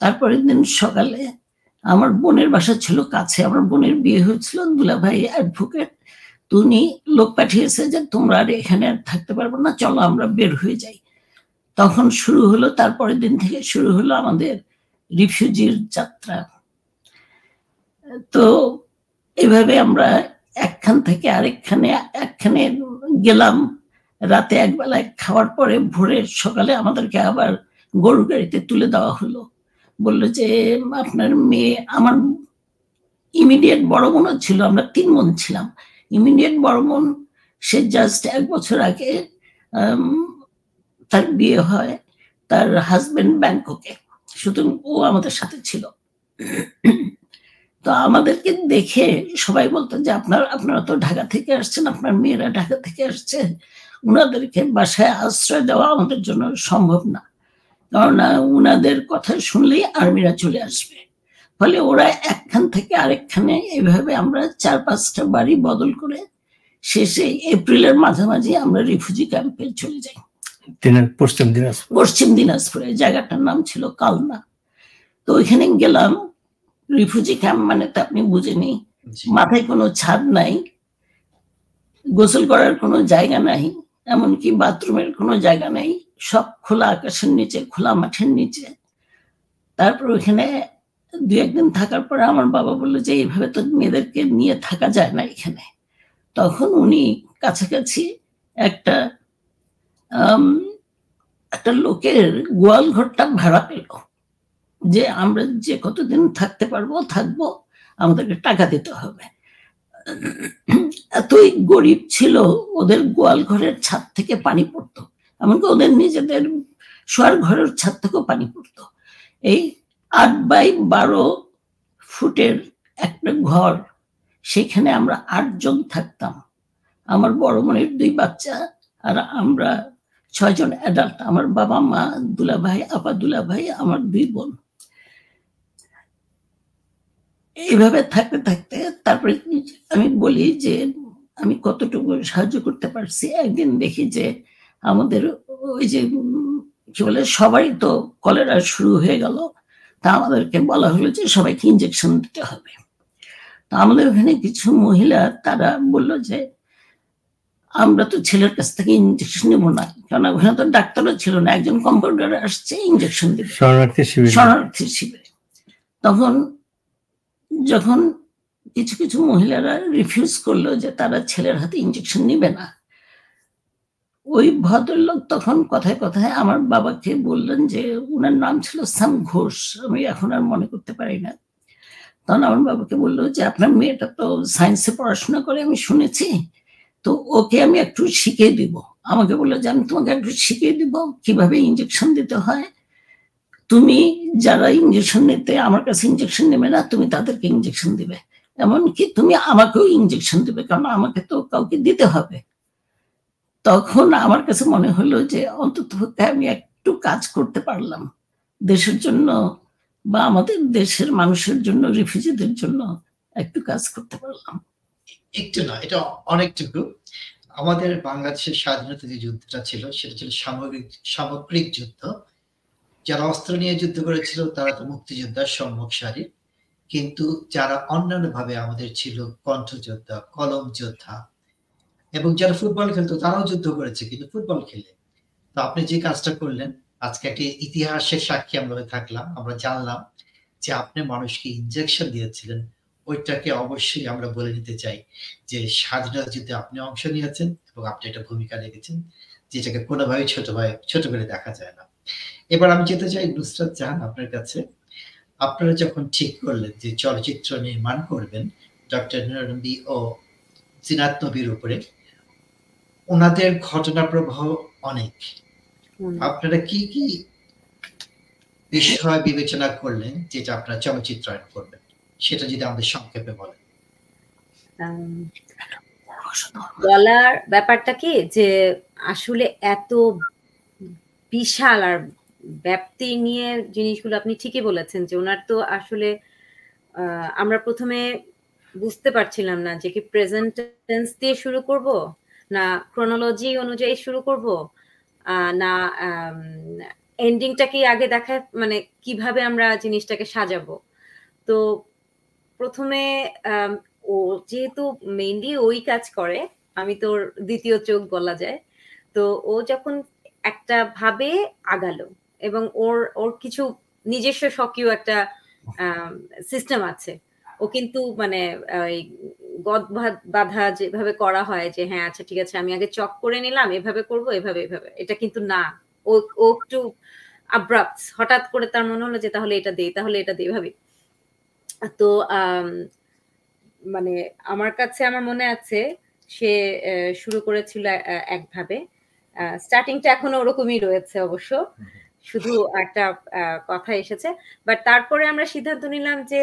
তারপরের দিন সকালে আমার বোনের বাসা ছিল কাছে। আমার বোনের বিয়ে হয়েছিল দুলাভাই অ্যাডভোকেট। তো উনি লোক পাঠিয়েছে যে, তোমরা আর এখানে আর থাকতে পারব না, চলো আমরা বের হয়ে যাই। তখন শুরু হলো, তারপরের দিন থেকে শুরু হলো আমাদের রিফিউজির যাত্রা। তো এভাবে আমরা একখান থেকে আরেকখানে, একখানে গেলাম। রাতে একবেলায় খাওয়ার পরে ভোরে সকালে আমাদেরকে আবার গরুর গাড়িতে তুলে দেওয়া হলো। বলল যে, আপনার মেয়ে, আমার ইমিডিয়েট বড় বোনও ছিল, আমরা তিন বোন ছিলাম। ইমিডিয়েট বড় বোন, সে জাস্ট এক বছর আগে তার বিয়ে হয়, তার হাজবেন্ড ব্যাংককে। সুতরাং ও আমাদের সাথে ছিল। তো আমাদেরকে দেখে সবাই বলতো যে আপনার আপনারা তো ঢাকা থেকে আসছেন আপনার মেয়েরা ঢাকা থেকে আসছে। উনাদেরকে বাসায় আশ্রয় দেওয়া আমাদের জন্য সম্ভব না। কেননা উনাদের কথা শুনলেই আর্মিরা চলে আসবে। ফলে ওরা একখান থেকে আরেকখানে এভাবে আমরা চার পাঁচটা বাড়ি বদল করে শেষে এপ্রিলের মাঝামাঝি আমরা রিফিউজি ক্যাম্পে চলে যাই। পশ্চিম দিনাজপুর। পশ্চিম দিনাজপুরে। জায়গাটার নাম ছিল কালনা। তো ওইখানে গেলাম রিফিউজি ক্যাম্প মানে তো আপনি বুঝেনি মাথায় কোনো ছাদ নাই। গোসল করার কোনো জায়গা নাই। এমনকি বাথরুমের কোনো জায়গা নাই। সব খোলা আকাশের নিচে খোলা মাঠের নিচে। তারপর ওইখানে দু একদিন থাকার পরে আমার বাবা বলল যে এইভাবে তো মেয়েদেরকে নিয়ে থাকা যায় না এখানে। তখন উনি কাছাকাছি একটা একটা লোকের গোয়াল ঘরটা ভাড়া পেল। যে আমরা যে কতদিন থাকতে পারব, থাকব, আমাদেরকে টাকা দিতে হবে। এতই গরিব ছিল, ওদের গোয়াল ঘরের ছাদ থেকে পানি পড়তো। এমনকি ওদের নিজেদের শোয়ার ঘরের ছাদ থেকেও পানি পড়তো। এই আট বাই বারো ফুটের একটা ঘর, সেখানে আমরা আটজন থাকতাম। আমার বড় বোনের দুই বাচ্চা আর আমরা ছয়জন অ্যাডাল্ট আমার বাবা মা দুলা ভাই আপা দুলা ভাই আমার দুই বোন। এইভাবে থাকতে থাকতে তারপরে আমি বলি যে আমি কতটুকু সাহায্য করতে পারছি একদিন দেখি যে আমাদের ওই যে কি বলে সবারই তো কলেরা শুরু হয়ে গেল। তা আমাদেরকে বলা হলো যে সবাইকে ইঞ্জেকশন দিতে হবে। তা আমাদের ওখানে কিছু মহিলা তারা বলল যে আমরা তো ছেলের কাছ থেকে ইঞ্জেকশন নেব না কারণ ওখানে তো ডাক্তারও ছিল না একজন কম্পাউন্ডার আসছে ইঞ্জেকশন দিবে শরণার্থী শিবির। শরণার্থী শিবিরে। তখন যখন কিছু কিছু মহিলারা রিফিউজ করল যে তারা ছেলের হাতে ইঞ্জেকশন নিবে না, ওই ভদ্রলোক তখন কথায় কথায় আমার বাবাকে বললেন যে ওনার নাম ছিল সাম ঘোষ, আমি এখন আর মনে করতে পারি না। তখন আমার বাবাকে বলল যে আপনার মেয়েটা তো সায়েন্সে পড়াশোনা করে আমি শুনেছি, তো ওকে আমি একটু শিখিয়ে দিব। আমাকে বলল যে আমি তোমাকে একটু শিখিয়ে দিব কীভাবে ইঞ্জেকশন দিতে হয় তুমি যারা ইঞ্জেকশন নিতে আমার কাছে ইঞ্জেকশন নেবে না, তুমি তাদেরকে ইঞ্জেকশন দিবে। এমনকি তুমি আমাকেও ইঞ্জেকশন দিবে, কারণ আমাকে তো কাউকে দিতে হবে। তখন আমার কাছে মনে হলো যে, অন্তত আমি একটু কাজ করতে পারলাম। দেশের জন্য বা আমাদের দেশের মানুষের জন্য রিফিউজিদের জন্য একটু কাজ করতে পারলাম। একটু না, এটা অনেকটুকু। আমাদের বাংলাদেশের স্বাধীনতা যে যুদ্ধটা ছিল, সেটা ছিল সামগ্রিক সামগ্রিক যুদ্ধ। যারা অস্ত্র নিয়ে যুদ্ধ করেছিল, তারা তো মুক্তিযোদ্ধার সম্মুখ সারি। কিন্তু যারা অন্যান্য ভাবে আমাদের ছিল, কণ্ঠযোদ্ধা, কলম যোদ্ধা, এবং যারা ফুটবল খেলতো, তারাও যুদ্ধ করেছে, কিন্তু ফুটবল খেলে। তো আপনি যে কাজটা করলেন, আজকে একটি ইতিহাসের সাক্ষী আমরা থাকলাম, আমরা জানলাম যে আপনি মানুষকে ইনজেকশন দিয়েছিলেন। ওইটাকে অবশ্যই আমরা বলে নিতে চাই যে স্বাধীনতা যুদ্ধে আপনি অংশ নিয়েছেন এবং আপনি একটা ভূমিকা রেখেছেন, যেটাকে কোনোভাবেই ছোট ভাই, ছোট করে দেখা যায় না। এবার আমি যেতে চাই নুসরাত জাহান আপনার কাছে। আপনারা যখন ঠিক করলেন যে চলচ্চিত্র নির্মাণ করবেন ডক্টর নবী ও জিনাত নবীর উপরে ওনাদের ঘটনা প্রবাহ অনেক। আপনারা কি কি বিষয় বিবেচনা করলেন যেটা আপনারা চলচ্চিত্রায়ন করবেন? সেটা যদি আমাদের সংক্ষেপে বলেন। বলার ব্যাপারটা কি? যে আসলে এত বিশাল। আর ব্যাপ্তি নিয়ে জিনিসগুলো আপনি ঠিকই বলেছেন যে ওনার তো আসলে আমরা প্রথমে বুঝতে পারছিলাম না যে কি প্রেজেন্ট টেন্স দিয়ে শুরু করব, না ক্রোনোলজি অনুযায়ী শুরু করব না এন্ডিংটা কি আগে দেখায় মানে কীভাবে আমরা জিনিসটাকে সাজাবো। তো প্রথমে ও যেহেতু মেইনলি ওই কাজ করে, আমি তোর দ্বিতীয় চোখ বলা যায়, তো ও যখন একটা ভাবে আগালো এবং ওর ওর কিছু নিজস্ব স্বকীয় একটা সিস্টেম আছে। ও কিন্তু মানে ওই গদ বাঁধা যেভাবে করা হয় যে হ্যাঁ আচ্ছা ঠিক আছে, আমি আগে চক করে নিলাম, এভাবে করব, এভাবে এভাবে। এটা কিন্তু না। ও ও একটু আব্রাপ্ট হঠাৎ করে তার মনে হলো যে, তাহলে এটা দেই তাহলে এটা দেই ভাবি তো মানে আমার কাছে, আমার মনে আছে, সে শুরু করেছিল একভাবে। স্টার্টিংটা এখনও ওরকমই রয়েছে অবশ্য। শুধু একটা কথা এসেছে। বাট তারপরে আমরা সিদ্ধান্ত নিলাম যে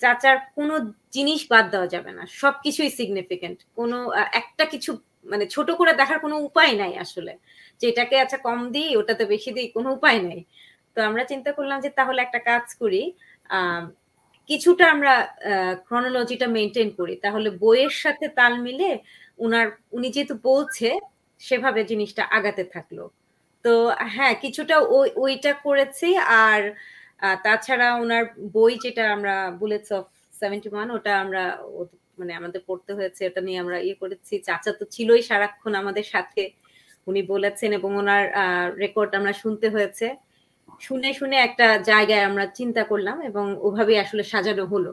চাচার কোনো জিনিস বাদ দেওয়া যাবে না। সবকিছুই সিগনিফিকেন্ট কোনো একটা কিছু মানে ছোট করে দেখার কোনো উপায় নাই আসলে। যে এটাকে আচ্ছা কম দিই, ওটাতে বেশি দিই, কোনো উপায় নাই। তো আমরা চিন্তা করলাম যে তাহলে একটা কাজ করি কিছুটা আমরা ক্রনোলজিটা মেনটেন করি। তাহলে বইয়ের সাথে তাল মিলে উনার, উনি যেহেতু বলছে সেভাবে জিনিসটা আগাতে থাকল। তো হ্যাঁ কিছুটা ওই ওইটা করেছি আর তাছাড়া ওনার বই যেটা আমরা বুলেটস অফ সেভেন্টি ওয়ান ওটা আমরা মানে আমাদের পড়তে হয়েছে, ওটা নিয়ে আমরা ইয়ে করেছি। চাচা তো ছিলই সারাক্ষণ আমাদের সাথে, উনি বলেছেন এবং ওনার রেকর্ড আমরা শুনতে হয়েছে। শুনে শুনে একটা জায়গায় আমরা চিন্তা করলাম এবং ওভাবে আসলে সাজানো হলো।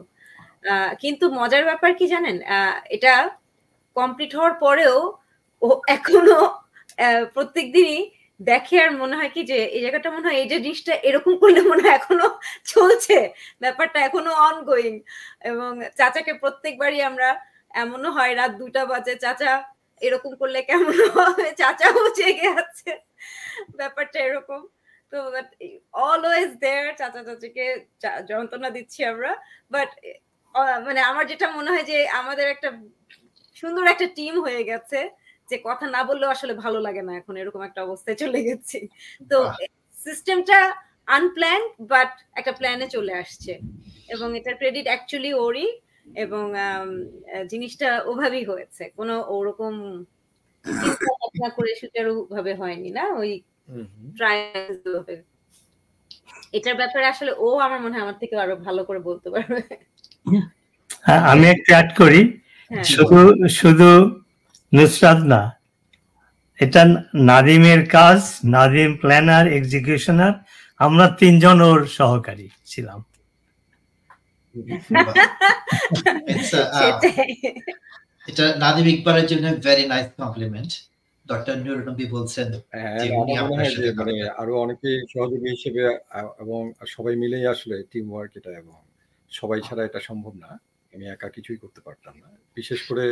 কিন্তু মজার ব্যাপার কি জানেন? এটা কমপ্লিট হওয়ার পরেও ও এখনও প্রত্যেক দিনই দেখে আর মনে হয় কি যে, এই জায়গাটা মনে হয় এই যে জিনিসটা এরকম করলে মনে হয় এখনও চলছে। ব্যাপারটা এখনও অনগোয়িং এবং চাচাকে প্রত্যেকবারই আমরা এমনও হয়, রাত দুটা বাজে, চাচা, এরকম করলে কেমন হবে? চাচাও জেগে আছে। ব্যাপারটা এরকম। তো অলওয়েজ দেয়ার চাচা চাচিকে যন্ত্রণা দিচ্ছি আমরা। বাট মানে আমার যেটা মনে হয় যে, আমাদের একটা সুন্দর একটা টিম হয়ে গেছে। যে কথা না বললেও আসলে ভালো লাগে না এখন এরকম একটা অবস্থায় চলে গেছি। তো সিস্টেমটা আনপ্ল্যান বাট একটা প্ল্যানে চলে আসছে। এবং এটার ক্রেডিট অ্যাকচুয়ালি ওরই এবং জিনিসটা ওভাবেই হয়েছে। কোনো ওরকম চিন্তা করে সুচারু ভাবে হয়নি না? ওই এটার ব্যাপারে আসলে ও আমার মনে হয় আমার থেকে আরও ভালো করে বলতে পারবে। হ্যাঁ, আমি একটু অ্যাড করি। হ্যাঁ। শুধু শুধু নুসরাত না। এটা নাদিমের কাজ নাদিম প্ল্যানার এক্সিকিউশনার। আমরা তিনজন ওর সহকারী ছিলাম। uh, এটা নাদিম ইকবালের জন্য very nice compliment doctor Nur Nabi বলছেন হ্যাঁ যে উনি আমার মনে আপনার যে সাথে আরও অনেকে সহযোগী হিসেবে এবং সবাই মিলেই আসলে টিম ওয়ার্ক এটা এবং সবাই ছাড়া এটা সম্ভব না। আমি একা কিছুই করতে পারতাম না। বিশেষ করে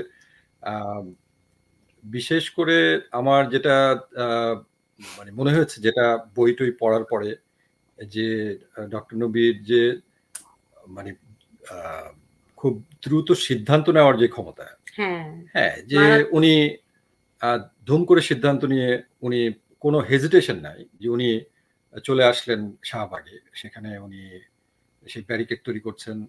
বিশেষ করে আমার যেটা মানে মনে হয়েছে যেটা বই টই পড়ার পরে যে ডক্টর নবীর যে মানে খুব দ্রুত সিদ্ধান্ত নেওয়ার যে ক্ষমতা। হ্যাঁ। হ্যাঁ যে উনি ধুম করে সিদ্ধান্ত নিয়ে উনি কোনো হেজিটেশন নাই যে উনি চলে আসলেন শাহবাগে। সেখানে উনি সেই ব্যারিকেড তৈরি করছেন।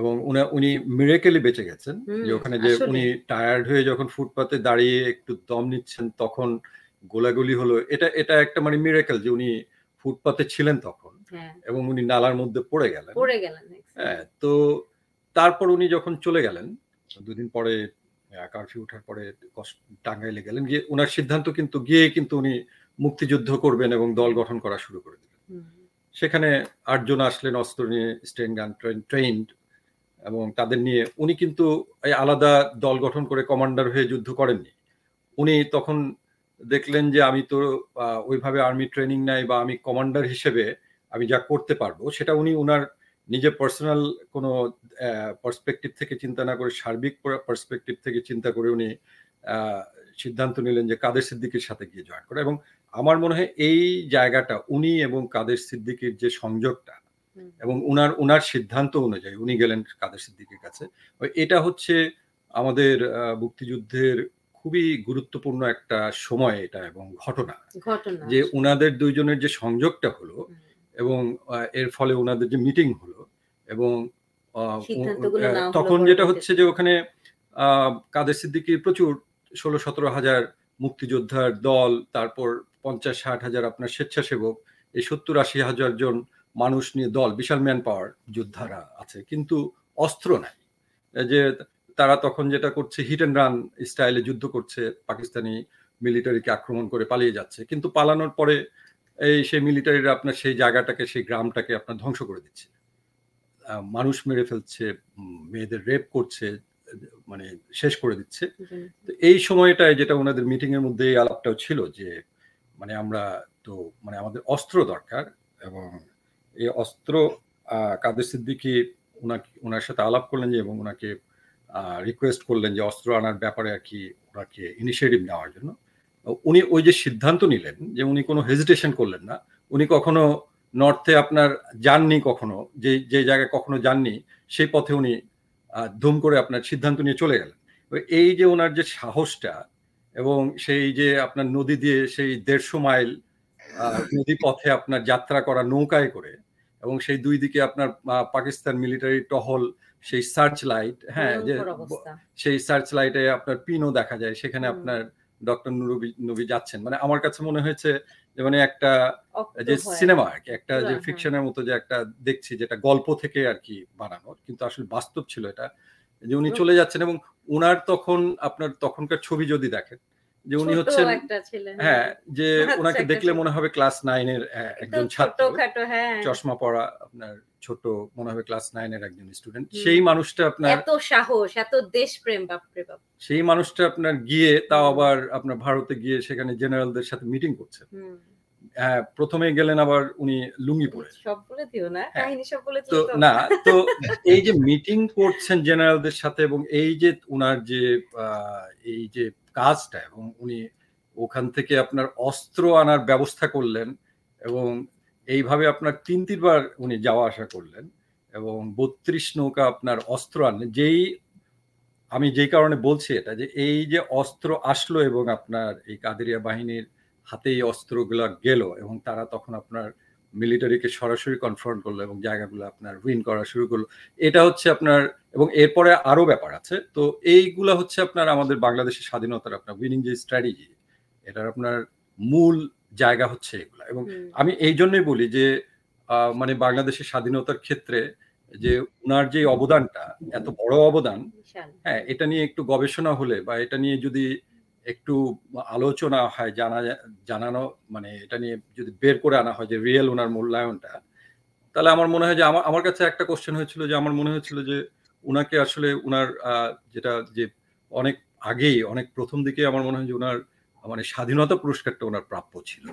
এবং উনি উনি মিরেকেলি বেঁচে গেছেন। যে ওখানে যে উনি টায়ার্ড হয়ে যখন ফুটপাতে দাঁড়িয়ে একটু দম নিচ্ছেন তখন গোলাগুলি হলো এটা এটা একটা মানে মিরেকেল যে উনি ফুটপাতে ছিলেন তখন হ্যাঁ। এবং উনি নালার মধ্যে পড়ে গেলেন। পড়ে গেলেন হ্যাঁ তো তারপর উনি যখন চলে গেলেন দুদিন পরে কারফিউ ওঠার পরে টাঙ্গাইলে গেলেন গিয়ে ওনার সিদ্ধান্ত কিন্তু গিয়ে কিন্তু উনি মুক্তিযুদ্ধ করবেন এবং দল গঠন করা শুরু করে দিলেন। সেখানে আটজন আসলেন অস্ত্র নিয়ে স্টেন গান ট্রেন ট্রেন্ড এবং তাদের নিয়ে উনি কিন্তু আলাদা দল গঠন করে কমান্ডার হয়ে যুদ্ধ করেননি। উনি তখন দেখলেন যে আমি তো ওইভাবে আর্মি ট্রেনিং নাই বা আমি কমান্ডার হিসেবে আমি যা করতে পারব, সেটা উনি উনার নিজের পার্সোনাল কোনো পার্সপেক্টিভ থেকে চিন্তা না করে, সার্বিক পার্সপেক্টিভ থেকে চিন্তা করে উনি সিদ্ধান্ত নিলেন যে কাদের সিদ্দিকির সাথে গিয়ে জয়েন করে। এবং আমার মনে হয় এই জায়গাটা উনি এবং কাদের সিদ্দিকির যে সংযোগটা এবং উনার উনার সিদ্ধান্ত অনুযায়ী উনি গেলেন কাদের সিদ্দিকের কাছে। এটা হচ্ছে আমাদের মুক্তিযুদ্ধের খুবই গুরুত্বপূর্ণ একটা সময় এটা এবং ঘটনা। যে উনাদের দুইজনের যে সংযোগটা হলো এবং এর ফলে ওনাদের যে মিটিং হলো এবং তখন যেটা হচ্ছে যে ওখানে আহ, কাদের সিদ্দিকির প্রচুর ষোলো সতেরো হাজার মুক্তিযোদ্ধার দল তারপর পঞ্চাশ ষাট হাজার আপনার স্বেচ্ছাসেবক এই সত্তর আশি হাজার জন মানুষ নিয়ে দল বিশাল ম্যান পাওয়ার যোদ্ধারা আছে কিন্তু অস্ত্র নাই। যে তারা তখন যেটা করছে হিট অ্যান্ড রান স্টাইলে যুদ্ধ করছে পাকিস্তানি মিলিটারিকে আক্রমণ করে পালিয়ে যাচ্ছে। কিন্তু পালানোর পরে এই সেই মিলিটারিরা আপনার সেই জায়গাটাকে সেই গ্রামটাকে আপনার ধ্বংস করে দিচ্ছে। মানুষ মেরে ফেলছে মেয়েদের রেপ করছে মানে শেষ করে দিচ্ছে। তো এই সময়টায় যেটা ওনাদের মিটিং এর মধ্যে এই আলাপটাও ছিল যে মানে আমরা তো মানে আমাদের অস্ত্র দরকার এবং এই অস্ত্র কাদের সিদ্দিকি ওনাকে ওনার সাথে আলাপ করলেন যে, এবং ওনাকে রিকোয়েস্ট করলেন যে, অস্ত্র আনার ব্যাপারে আর কি ওনাকে ইনিশিয়েটিভ নেওয়ার জন্য। উনি ওই যে সিদ্ধান্ত নিলেন যে, উনি কোনো হেজিটেশন করলেন না। উনি কখনো নর্থে আপনার যাননি কখনো, যে যে জায়গায় কখনো যাননি, সেই পথে উনি ধুম করে আপনার সিদ্ধান্ত নিয়ে চলে গেলেন। এই যে ওনার যে সাহসটা, এবং সেই যে আপনার নদী দিয়ে সেই দেড়শো মাইল আহ, নদী পথে আপনার যাত্রা করা নৌকায় করে এবং সেই দুই দিকে আপনার পাকিস্তান মিলিটারি টহল সেই সার্চ লাইট হ্যাঁ যে সেই সার্চ লাইটে আপনার পিনও দেখা যায় সেখানে আপনার ডক্টর নুরবি নবী যাচ্ছেন। মানে আমার কাছে মনে হয়েছে যে মানে একটা যে সিনেমা আর কি একটা যে। ফিকশনের মতো যে একটা দেখছি যেটা গল্প থেকে আর কি বানানো কিন্তু আসলে বাস্তব ছিল এটা। যে উনি চলে যাচ্ছেন এবং উনার তখন আপনার তখনকার ছবি যদি দেখেন যে উনি হচ্ছেন হ্যাঁ। হ্যাঁ যে ওনাকে দেখলে মনে হবে ক্লাস নাইনের একজন ছাত্র। হ্যাঁ। চশমা পরা আপনার ছোট মনে হবে ক্লাস নাইনের একজন স্টুডেন্ট সেই মানুষটা আপনার এত সাহস এত দেশপ্রেম বাপরে বাপ। সেই মানুষটা আপনার গিয়ে তাও আবার আপনার ভারতে গিয়ে সেখানে জেনারেলদের সাথে মিটিং। হ্যাঁ প্রথমে গেলেন আবার উনি লুঙ্গি পরে। সব বলে দিও না কাহিনী সব বলে তো দিও না তো এই যে মিটিং করছেন জেনারেলদের সাথে এবং এই যে উনার যে আহ, এই যে কাজটা এবং উনি ওখান থেকে আপনার অস্ত্র আনার ব্যবস্থা করলেন এবং এইভাবে আপনার তিন, তিনবার উনি যাওয়া আসা করলেন এবং বত্রিশ নৌকা আপনার অস্ত্র আনলেন। যেই, আমি যেই কারণে বলছি এটা যে এই যে অস্ত্র আসলো এবং আপনার এই কাদেরিয়া বাহিনীর হাতে এই অস্ত্রগুলো গেল এবং তারা তখন আপনার মিলিটারিকে সরাসরি কনফ্রন্ট করল এবং জায়গাগুলো আপনার উইন করা শুরু করল। এটা হচ্ছে আপনার এবং এরপরে আরও ব্যাপার আছে। তো এইগুলা হচ্ছে আপনার আমাদের বাংলাদেশের স্বাধীনতার আপনার উইনিং যে স্ট্র্যাটেজি এটার আপনার মূল জায়গা হচ্ছে এগুলা। এবং আমি এই জন্যই বলি যে মানে বাংলাদেশের স্বাধীনতার ক্ষেত্রে যে উনার যে অবদানটা এত বড় অবদান হ্যাঁ এটা নিয়ে একটু গবেষণা হলে বা এটা নিয়ে যদি একটু আলোচনা হয়, জানা জানানো মানে এটা নিয়ে যদি বের করে আনা হয় যে রিয়েল ওনার মূল্যায়নটা, তাহলে আমার মনে হয় যে আমার আমার কাছে একটা কোশ্চেন হয়েছিল যে আমার মনে হয়েছিল যে উনাকে আসলে উনার যেটা যে অনেক আগেই, অনেক প্রথম দিকে আমার মনে হয় যে উনার মানে স্বাধীনতা পুরস্কারটা ওনার প্রাপ্য ছিল।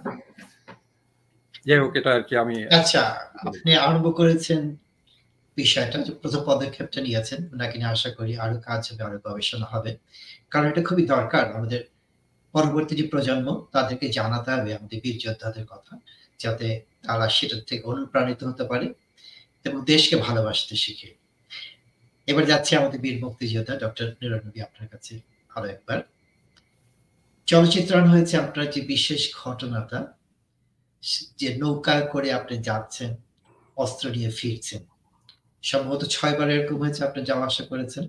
যাই হোক, এটা আর কি আমি আচ্ছা আপনি আরম্ভ করেছেন বিষয়টা প্রথম পদক্ষেপটা নিয়েছেন। ওনাকে নিয়ে আশা করি আরও কাজ হবে, আরও গবেষণা হবে। কারণ এটা খুবই দরকার আমাদের পরবর্তী যে প্রজন্ম, তাদেরকে জানাতে হবে আমাদের বীর যোদ্ধাদের কথা, যাতে তারা সেটার থেকে অনুপ্রাণিত হতে পারে এবং দেশকে ভালোবাসতে শিখে। এবার যাচ্ছে আমাদের বীর মুক্তিযোদ্ধা ডক্টর নিরনবী আপনার কাছে আরও একবার। চলচ্চিত্রায়ন হয়েছে আপনার যে বিশেষ ঘটনাটা, যে নৌকায় করে আপনি যাচ্ছেন, অস্ত্র নিয়ে ফিরছেন। সম্ভবত ছয়বার এরকম হয়েছে আপনি যাওয়া আসা করেছেন।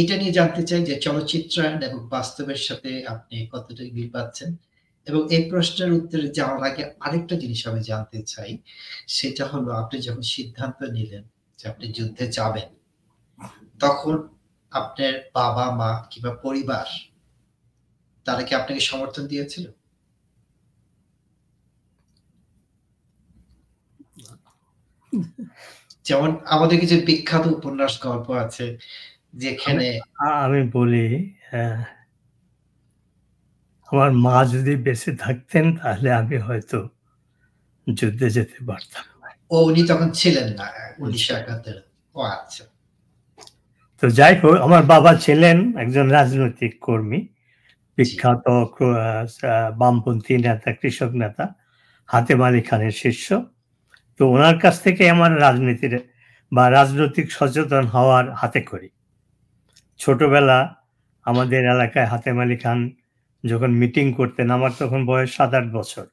এটা নিয়ে জানতে চাই যে চলচ্চিত্রায়ন এবং বাস্তবের সাথে আপনি কতটা মিল পাচ্ছেন? এবং এই প্রশ্নের উত্তরে যাওয়ার আগে আরেকটা জিনিস আমি জানতে চাই, সেটা হলো আপনি যখন সিদ্ধান্ত নিলেন যে আপনি যুদ্ধে যাবেন, তখন আপনার বাবা, মা কিংবা পরিবার, তারা কি আপনাকে সমর্থন দিয়েছিল? যেমন আমাদের কিছু বিখ্যাত উপন্যাস গল্প আছে যেখানে আমি বলি আমার মা যদি বেঁচে থাকতেন তাহলে আমি হয়তো যুদ্ধে যেতে পারতাম। ও উনি তখন ছিলেন না উনিশশো একাত্তর। ও আচ্ছা। তো যাই হোক আমার বাবা ছিলেন একজন রাজনৈতিক কর্মী বিখ্যাত বামপন্থী নেতা কৃষক নেতা হাতেম আলী খানের শিষ্য। তো ওনার কাছ থেকে আমার রাজনীতির বা রাজনৈতিক সচেতন হওয়ার হাতে করি। ছোটবেলা আমাদের এলাকায় হাতেম আলী খান যখন মিটিং করতেন, আমার তখন বয়স সাত আট বছর।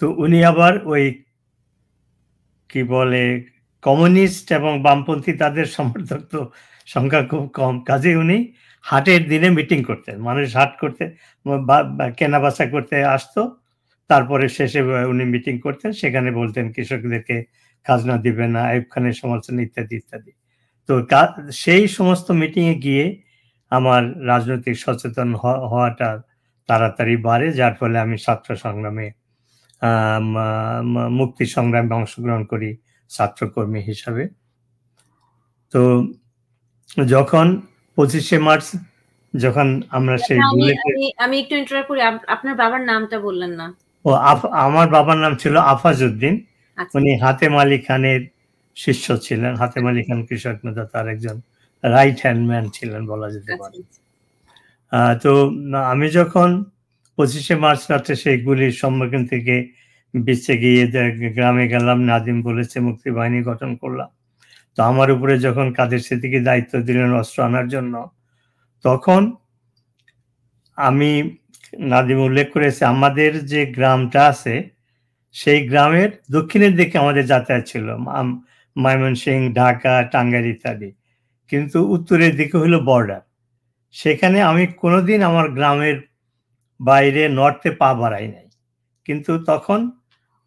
তো উনি আবার ওই কি বলে, কমিউনিস্ট এবং বামপন্থী তাদের সমর্থক, তো সংখ্যা খুব কম। কাজে উনি হাটের দিনে মিটিং করতেন। মানুষ হাট করতে কেনা বাসা করতে আসতো। তারপরে শেষে উনি মিটিং করতেন। সেখানে বলতেন, কৃষকদেরকে খাজনা দিবে না আইব খানের সমালোচনা ইত্যাদি ইত্যাদি। তো সেই সমস্ত মিটিংয়ে গিয়ে আমার রাজনৈতিক সচেতন হওয়াটা তাড়াতাড়ি বাড়ে যার ফলে আমি ছাত্র সংগ্রামে মুক্তি সংগ্রামে অংশগ্রহণ করি ছাত্রকর্মী হিসাবে। তো যখন পঁচিশে মার্চ যখন আমরা সেই আমি একটু ইন্টারাপ্ট করি। আপনার বাবার নামটা বললেন না। ও আমার বাবার নাম ছিল আফাজউদ্দিন। উনি হাতেম আলী খানের শিষ্য ছিলেন হাতেম আলী খান কৃষক নেতা তার একজন রাইট হ্যান্ড ম্যান ছিলেন বলা যেতে পারে। তো আমি যখন পঁচিশে মার্চ রাত্রে সেই গুলির সম্মুখীন থেকে বিচ্ছে গিয়ে গ্রামে গেলাম নাদিম বলেছে মুক্তি বাহিনী গঠন করলাম। তো আমার উপরে যখন কাদের স্মৃতিকে দায়িত্ব দিলেন অস্ত্র আনার জন্য তখন আমি নাদিম উল্লেখ করেছে আমাদের যে গ্রামটা আছে সেই গ্রামের দক্ষিণের দিকে আমাদের যাতায়াত ছিল। ময়মনসিং ঢাকা, টাঙ্গাইল ইত্যাদি। কিন্তু উত্তরের দিকে হলো বর্ডার সেখানে আমি কোনোদিন আমার গ্রামের বাইরে নর্থে পা বাড়াই নাই। কিন্তু তখন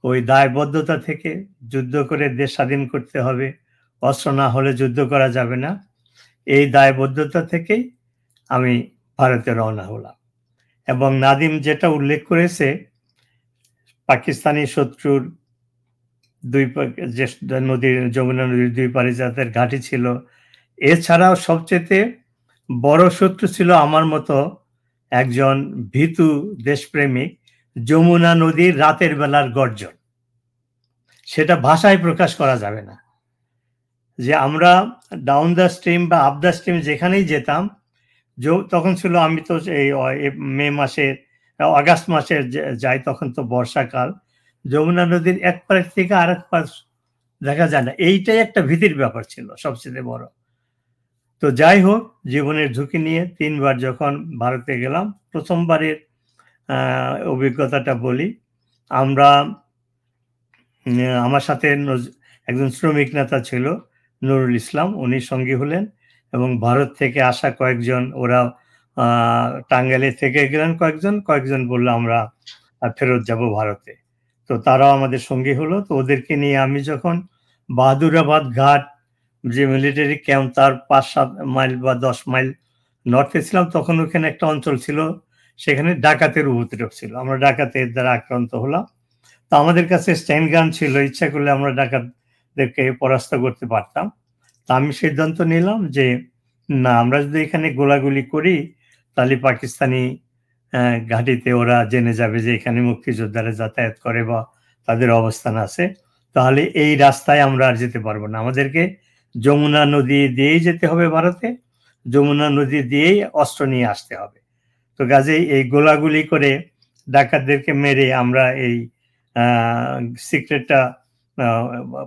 ওই দায়বদ্ধতা থেকে যুদ্ধ করে দেশ স্বাধীন করতে হবে, অস্ত্র না হলে যুদ্ধ করা যাবে না। এই দায়বদ্ধতা থেকেই আমি ভারতে রওনা হলাম। এবং নাদিম যেটা উল্লেখ করেছে, পাকিস্তানি শত্রুর দুই যে নদীর, যমুনা নদীর দুই পারে যাদের ঘাঁটি ছিল। এছাড়াও সবচেয়ে বড় শত্রু ছিল আমার মতো একজন ভীতু দেশপ্রেমিক, যমুনা নদীর রাতের বেলার গর্জন। সেটা ভাষায় প্রকাশ করা যাবে না। যে আমরা ডাউন দ্য স্ট্রিম বা আপ দ্য স্ট্রিম যেখানেই যেতাম তখন ছিল আমি তো এই মে মাসের আগস্ট মাসে যাই, তখন তো বর্ষাকাল। যমুনা নদীর এক পার থেকে আরেক পার দেখা যায় না। এইটাই একটা ভীতির ব্যাপার ছিল সবচেয়ে বড়। তো যাই হোক জীবনের ঝুঁকি নিয়ে তিনবার যখন ভারতে গেলাম প্রথমবারের অভিজ্ঞতাটা বলি। আমরা আমার সাথে একজন শ্রমিক নেতা ছিল নুরুল ইসলাম। উনি সঙ্গী হলেন এবং ভারত থেকে আসা কয়েকজন ওরা আহ, টাঙ্গাইলে থেকে গেলেন কয়েকজন। কয়েকজন বলল আমরা ফেরত যাব ভারতে। তো তারাও আমাদের সঙ্গী হলো। তো ওদেরকে নিয়ে আমি যখন বাহাদুরাবাদ ঘাট যে মিলিটারি ক্যাম্প তার পাঁচ সাত মাইল বা দশ মাইল নর্থে ছিলাম, তখন ওখানে একটা অঞ্চল ছিল, সেখানে ডাকাতের উপদ্রব ছিল। আমরা ডাকাতের দ্বারা আক্রান্ত হলাম। তো আমাদের কাছে স্ট্যান্ড গান ছিল, ইচ্ছা করলে আমরা ডাকাতদেরকে পরাস্ত করতে পারতাম। তা আমি সিদ্ধান্ত নিলাম যে, না, আমরা যদি এখানে গোলাগুলি করি, তাহলে পাকিস্তানি ঘাঁটিতে ওরা জেনে যাবে যে এখানে মুক্তিযোদ্ধারা যাতায়াত করে বা তাদের অবস্থান আছে। তাহলে এই রাস্তায় আমরা আর যেতে পারব না। আমাদেরকে যমুনা নদী দিয়েই যেতে হবে ভারতে। যমুনা নদী দিয়েই অস্ত্র নিয়ে আসতে হবে। তো কাজেই এই গোলাগুলি করে ডাকাতদেরকে মেরে আমরা এই সিক্রেটটা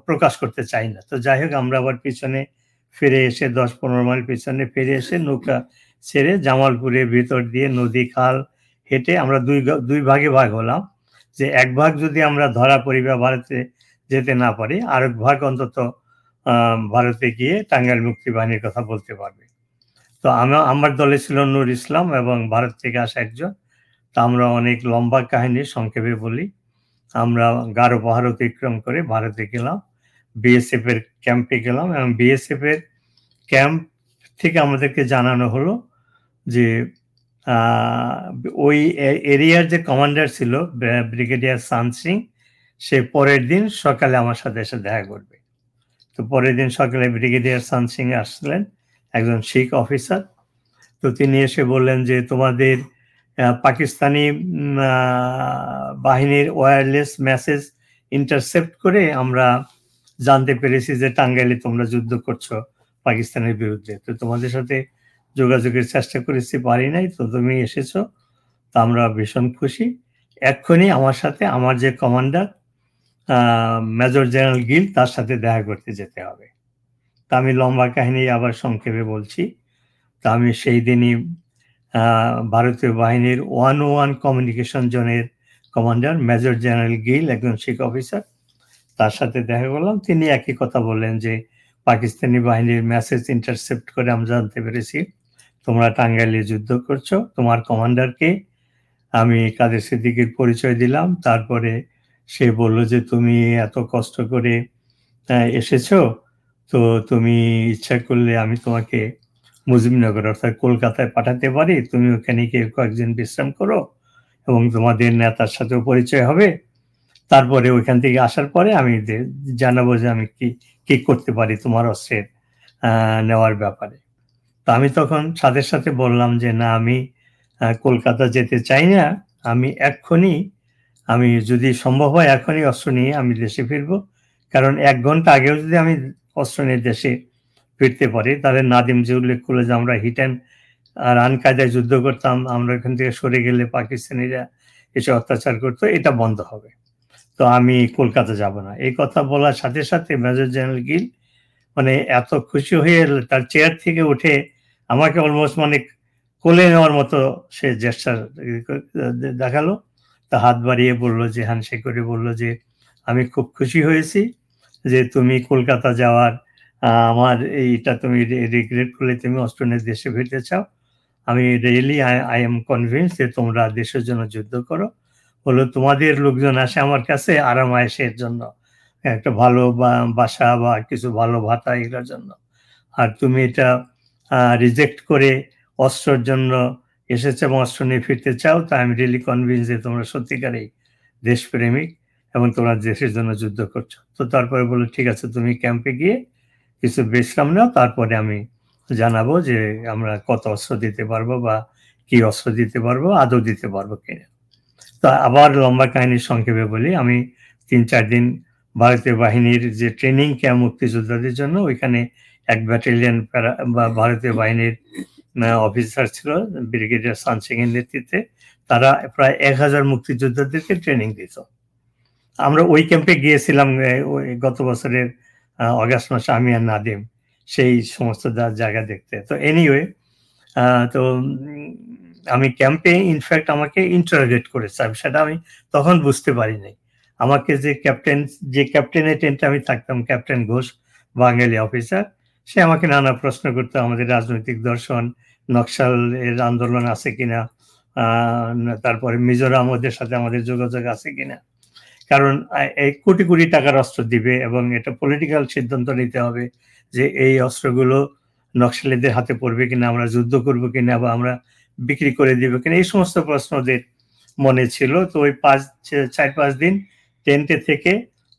প্রকাশ করতে চাই না। তো যাই হোক, আমরা আবার পিছনে ফিরে এসে দশ পনেরো মাইল পিছনে ফিরে এসে নৌকা ছেড়ে জামালপুরের ভিতর দিয়ে নদী খাল হেঁটে আমরা দুই দুই ভাগে ভাগ হলাম, যে এক ভাগ যদি আমরা ধরা পড়ি বা ভারতে যেতে না পারি আর এক ভাগ অন্তত ভারতে গিয়ে টাঙ্গাইল মুক্তি বাহিনীর কথা বলতে পারবে। তো আমার আমার দলে ছিল নূর ইসলাম এবং ভারত থেকে আসা একজন। তা আমরা অনেক লম্বা কাহিনী সংক্ষেপে বলি। আমরা গারো পাহাড় অতিক্রম করে ভারতে গেলাম বিএসএফ এর ক্যাম্পে গেলাম এবং বিএসএফ এর ক্যাম্প থেকে আমাদেরকে জানানো হলো যে ওই এরিয়ার যে কমান্ডার ছিল ব্রিগেডিয়ার সান সিং, সে পরের দিন সকালে আমার সাথে এসে দেখা করবে। তো পরের দিন সকালে ব্রিগেডিয়ার সান সিং আসলেন, একজন শিখ অফিসার। তো তিনি এসে বললেন যে, তোমাদের পাকিস্তানি বাহিনীর ওয়্যারলেস মেসেজ ইন্টারসেপ্ট করে আমরা জানতে পেরেছি যে টাঙ্গাইলে তোমরা যুদ্ধ করছ পাকিস্তানের বিরুদ্ধে। তো তোমাদের সাথে যোগাযোগের চেষ্টা করেছি, পারি নাই, তো তুমি এসেছ, তা আমরা ভীষণ খুশি। এক্ষুনি আমার সাথে আমার যে কমান্ডার মেজর জেনারেল গিল, তার সাথে দেখা করতে যেতে হবে। তা আমি লম্বা কাহিনী আবার সংক্ষেপে বলছি। তা আমি সেই দিনই ভারতীয় বাহিনীর ওয়ান ওয়ান কমিউনিকেশন জোনের কমান্ডার, মেজর জেনারেল গিল, একজন শিখ অফিসার, তার সাথে দেখা করলাম। তিনি একই কথা বললেন যে, পাকিস্তানি বাহিনীর মেসেজ ইন্টারসেপ্ট করে আমরা জানতে পেরেছি। তোমরা টাঙ্গাইলে যুদ্ধ করছ, তোমার কমান্ডারকে আমি কাদের সিদ্দিকির পরিচয় দিলাম, তারপরে সে বলল যে তুমি এত কষ্ট করে এসেছ, তো তুমি ইচ্ছা করলে আমি তোমাকে মুজিবনগর অর্থাৎ কলকাতায় পাঠাতে পারি, তুমি ওখানে গিয়ে কয়েকদিন বিশ্রাম করো এবং তোমাদের নেতার সাথেও পরিচয় হবে। তারপরে ওইখান থেকে আসার পরে আমি জানাব যে আমি কি কি করতে পারি তোমার অস্ত্রের নেওয়ার ব্যাপারে। তো আমি তখন সাথে সাথে বললাম যে, না, আমি কলকাতা যেতে চাই না। আমি এক্ষুনি, আমি যদি সম্ভব হয় এখনই অস্ত্র নিয়ে আমি দেশে ফিরবো। কারণ এক ঘণ্টা আগেও যদি আমি অস্ত্র নিয়ে দেশে ফিরতে পারি, তাহলে নাদিম যে উল্লেখ করল যে, আমরা হিট অ্যান্ড রান কায়দায় যুদ্ধ করতাম, আমরা এখান থেকে সরে গেলে পাকিস্তানিরা এসে অত্যাচার করতো, এটা বন্ধ হবে। তো আমি কলকাতা যাব না। এই কথা বলার সাথে সাথে মেজর জেনারেল গিল মানে এত খুশি হয়ে তার চেয়ার থেকে উঠে আমাকে অলমোস্ট মানে কোলে নেওয়ার মতো সে জেস্টার দেখাল। তা হাত বাড়িয়ে বলল যে হ্যান্ডশেক করে বলল যে, আমি খুব খুশি হয়েছি যে তুমি কলকাতা যাওয়ার আমার এইটা তুমি রিগ্রেট করলে তুমি অস্ট্রেলিয়ার দেশে ফিরতে চাও। আমি রিয়েলি আই এম কনভিন্স যে তোমরা দেশের জন্য যুদ্ধ করো। হলো তোমাদের লোকজন আসে আমার কাছে আরাম আয়েসের জন্য, একটা ভালো বাসা বা কিছু ভালো ভাতা এগুলোর জন্য। আর তুমি এটা রিজেক্ট করে অস্ত্রের জন্য এসেছে এবং অস্ত্র নিয়ে ফিরতে চাও, তা আমি রিয়েলি কনভিন্স যে তোমরা সত্যিকারেই দেশপ্রেমিক এবং তোমরা দেশের জন্য যুদ্ধ করছ। তো তারপরে বলল, ঠিক আছে, তুমি ক্যাম্পে গিয়ে কিছু বিশ্রাম নাও, তারপরে আমি জানাব যে আমরা কত অস্ত্র দিতে পারব বা কি অস্ত্র দিতে পারব, আদৌ দিতে পারব কিনা। তো আবার লম্বা কাহিনী সংক্ষেপে বলি, আমি তিন চার দিন ভারতীয় বাহিনীর যে ট্রেনিং ক্যাম্প মুক্তিযোদ্ধাদের জন্য, ওইখানে এক ব্যাটালিয়ন বা ভারতীয় বাহিনীর অফিসার ছিল ব্রিগেডিয়ার সান সিং এর নেতৃত্বে। তারা প্রায় এক হাজার মুক্তিযোদ্ধাদেরকে ট্রেনিং দিত। আমরা ওই ক্যাম্পে গিয়েছিলাম গত বছরের অগাস্ট মাসে আমি আর নাদিম। সেই সমস্ত জায়গা দেখতে। তো এনিওয়ে তো আমি ক্যাম্পে ইনফ্যাক্ট আমাকে ইন্টারোগেট করেছে। সেটা আমি তখন বুঝতে পারিনি। আমাকে যে ক্যাপ্টেন যে ক্যাপ্টেনের টেন্টে আমি থাকতাম ক্যাপ্টেন ঘোষ, বাঙালি অফিসার সে আমাকে নানা প্রশ্ন করতো, আমাদের রাজনৈতিক দর্শন, নকশাল এর আন্দোলন আছে কিনা? তারপরে মিজোরাম ওদের সাথে আমাদের যোগাযোগ আছে কিনা? কারণ এই কোটি কোটি টাকার অস্ত্র দিবে এবং এটা পলিটিক্যাল সিদ্ধান্ত নিতে হবে যে এই অস্ত্রগুলো নকশালীদের হাতে পড়বে কিনা, আমরা যুদ্ধ করব কিনা বা আমরা বিক্রি করে দিব কিনা, এই সমস্ত প্রশ্ন ওদের মনে ছিল। তো ওই পাঁচ, চার, পাঁচ দিন টেন্টে থেকে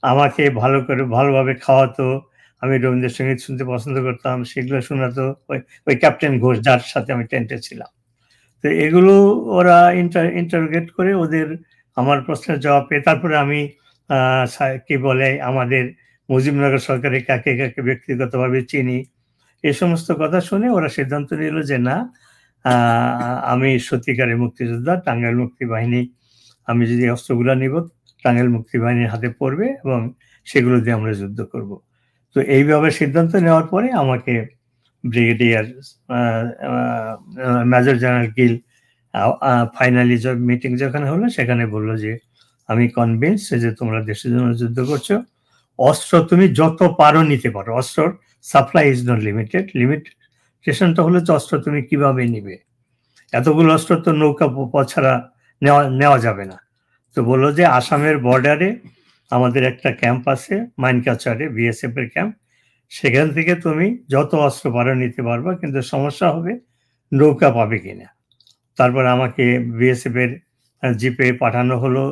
আমাকে ভালো করে, ভালোভাবে খাওয়াতো আমি রবীন্দ্রসঙ্গীত শুনতে পছন্দ করতাম, সেগুলো শোনাতো ওই ওই ক্যাপ্টেন ঘোষ যার সাথে আমি টেন্টে ছিলাম। তো এগুলো ওরা ইন্টার ইন্টারোগেট করে ওদের আমার প্রশ্নের জবাব পেয়ে, তারপরে আমি কি বলে, আমাদের মুজিবনগর সরকারের কাকে কাকে ব্যক্তিগতভাবে চিনি এই সমস্ত কথা শুনে ওরা সিদ্ধান্ত নিল যে না আমি সত্যিকারের মুক্তিযোদ্ধা, টাঙ্গাইল মুক্তি বাহিনী, আমি যদি অস্ত্রগুলো নিব, টাঙ্গাইল মুক্তি বাহিনীর হাতে পড়বে এবং সেগুলো দিয়ে আমরা যুদ্ধ করব। তো এইভাবে সিদ্ধান্ত নেওয়ার পরে আমাকে brigadier major general Gill finally meeting যেখানে হলো সেখানে বলল যে, আমি কনভিন্স যে তোমরা দেশের জন্য যুদ্ধ করছ। অস্ত্র তুমি যত পারো নিতে পারো। অস্ত্র সাপ্লাই ইজ নট লিমিটেড লিমিটেশনটা হলো যে অস্ত্র তুমি কীভাবে নিবে। এতগুলো অস্ত্র তো নৌকা ছাড়া নেওয়া নেওয়া যাবে না। তো বলল যে, আসামের বর্ডারে আমাদের একটা ক্যাম্প আছে, মাইনকাচারে বিএসএফ এর ক্যাম্প সেখান থেকে তুমি যত অস্ত্র পারো নিতে পারবা, কিন্তু সমস্যা হবে নৌকা পাবে কিনা। তারপর আমাকে বিএসএফ এর জিপে পাঠানো হলো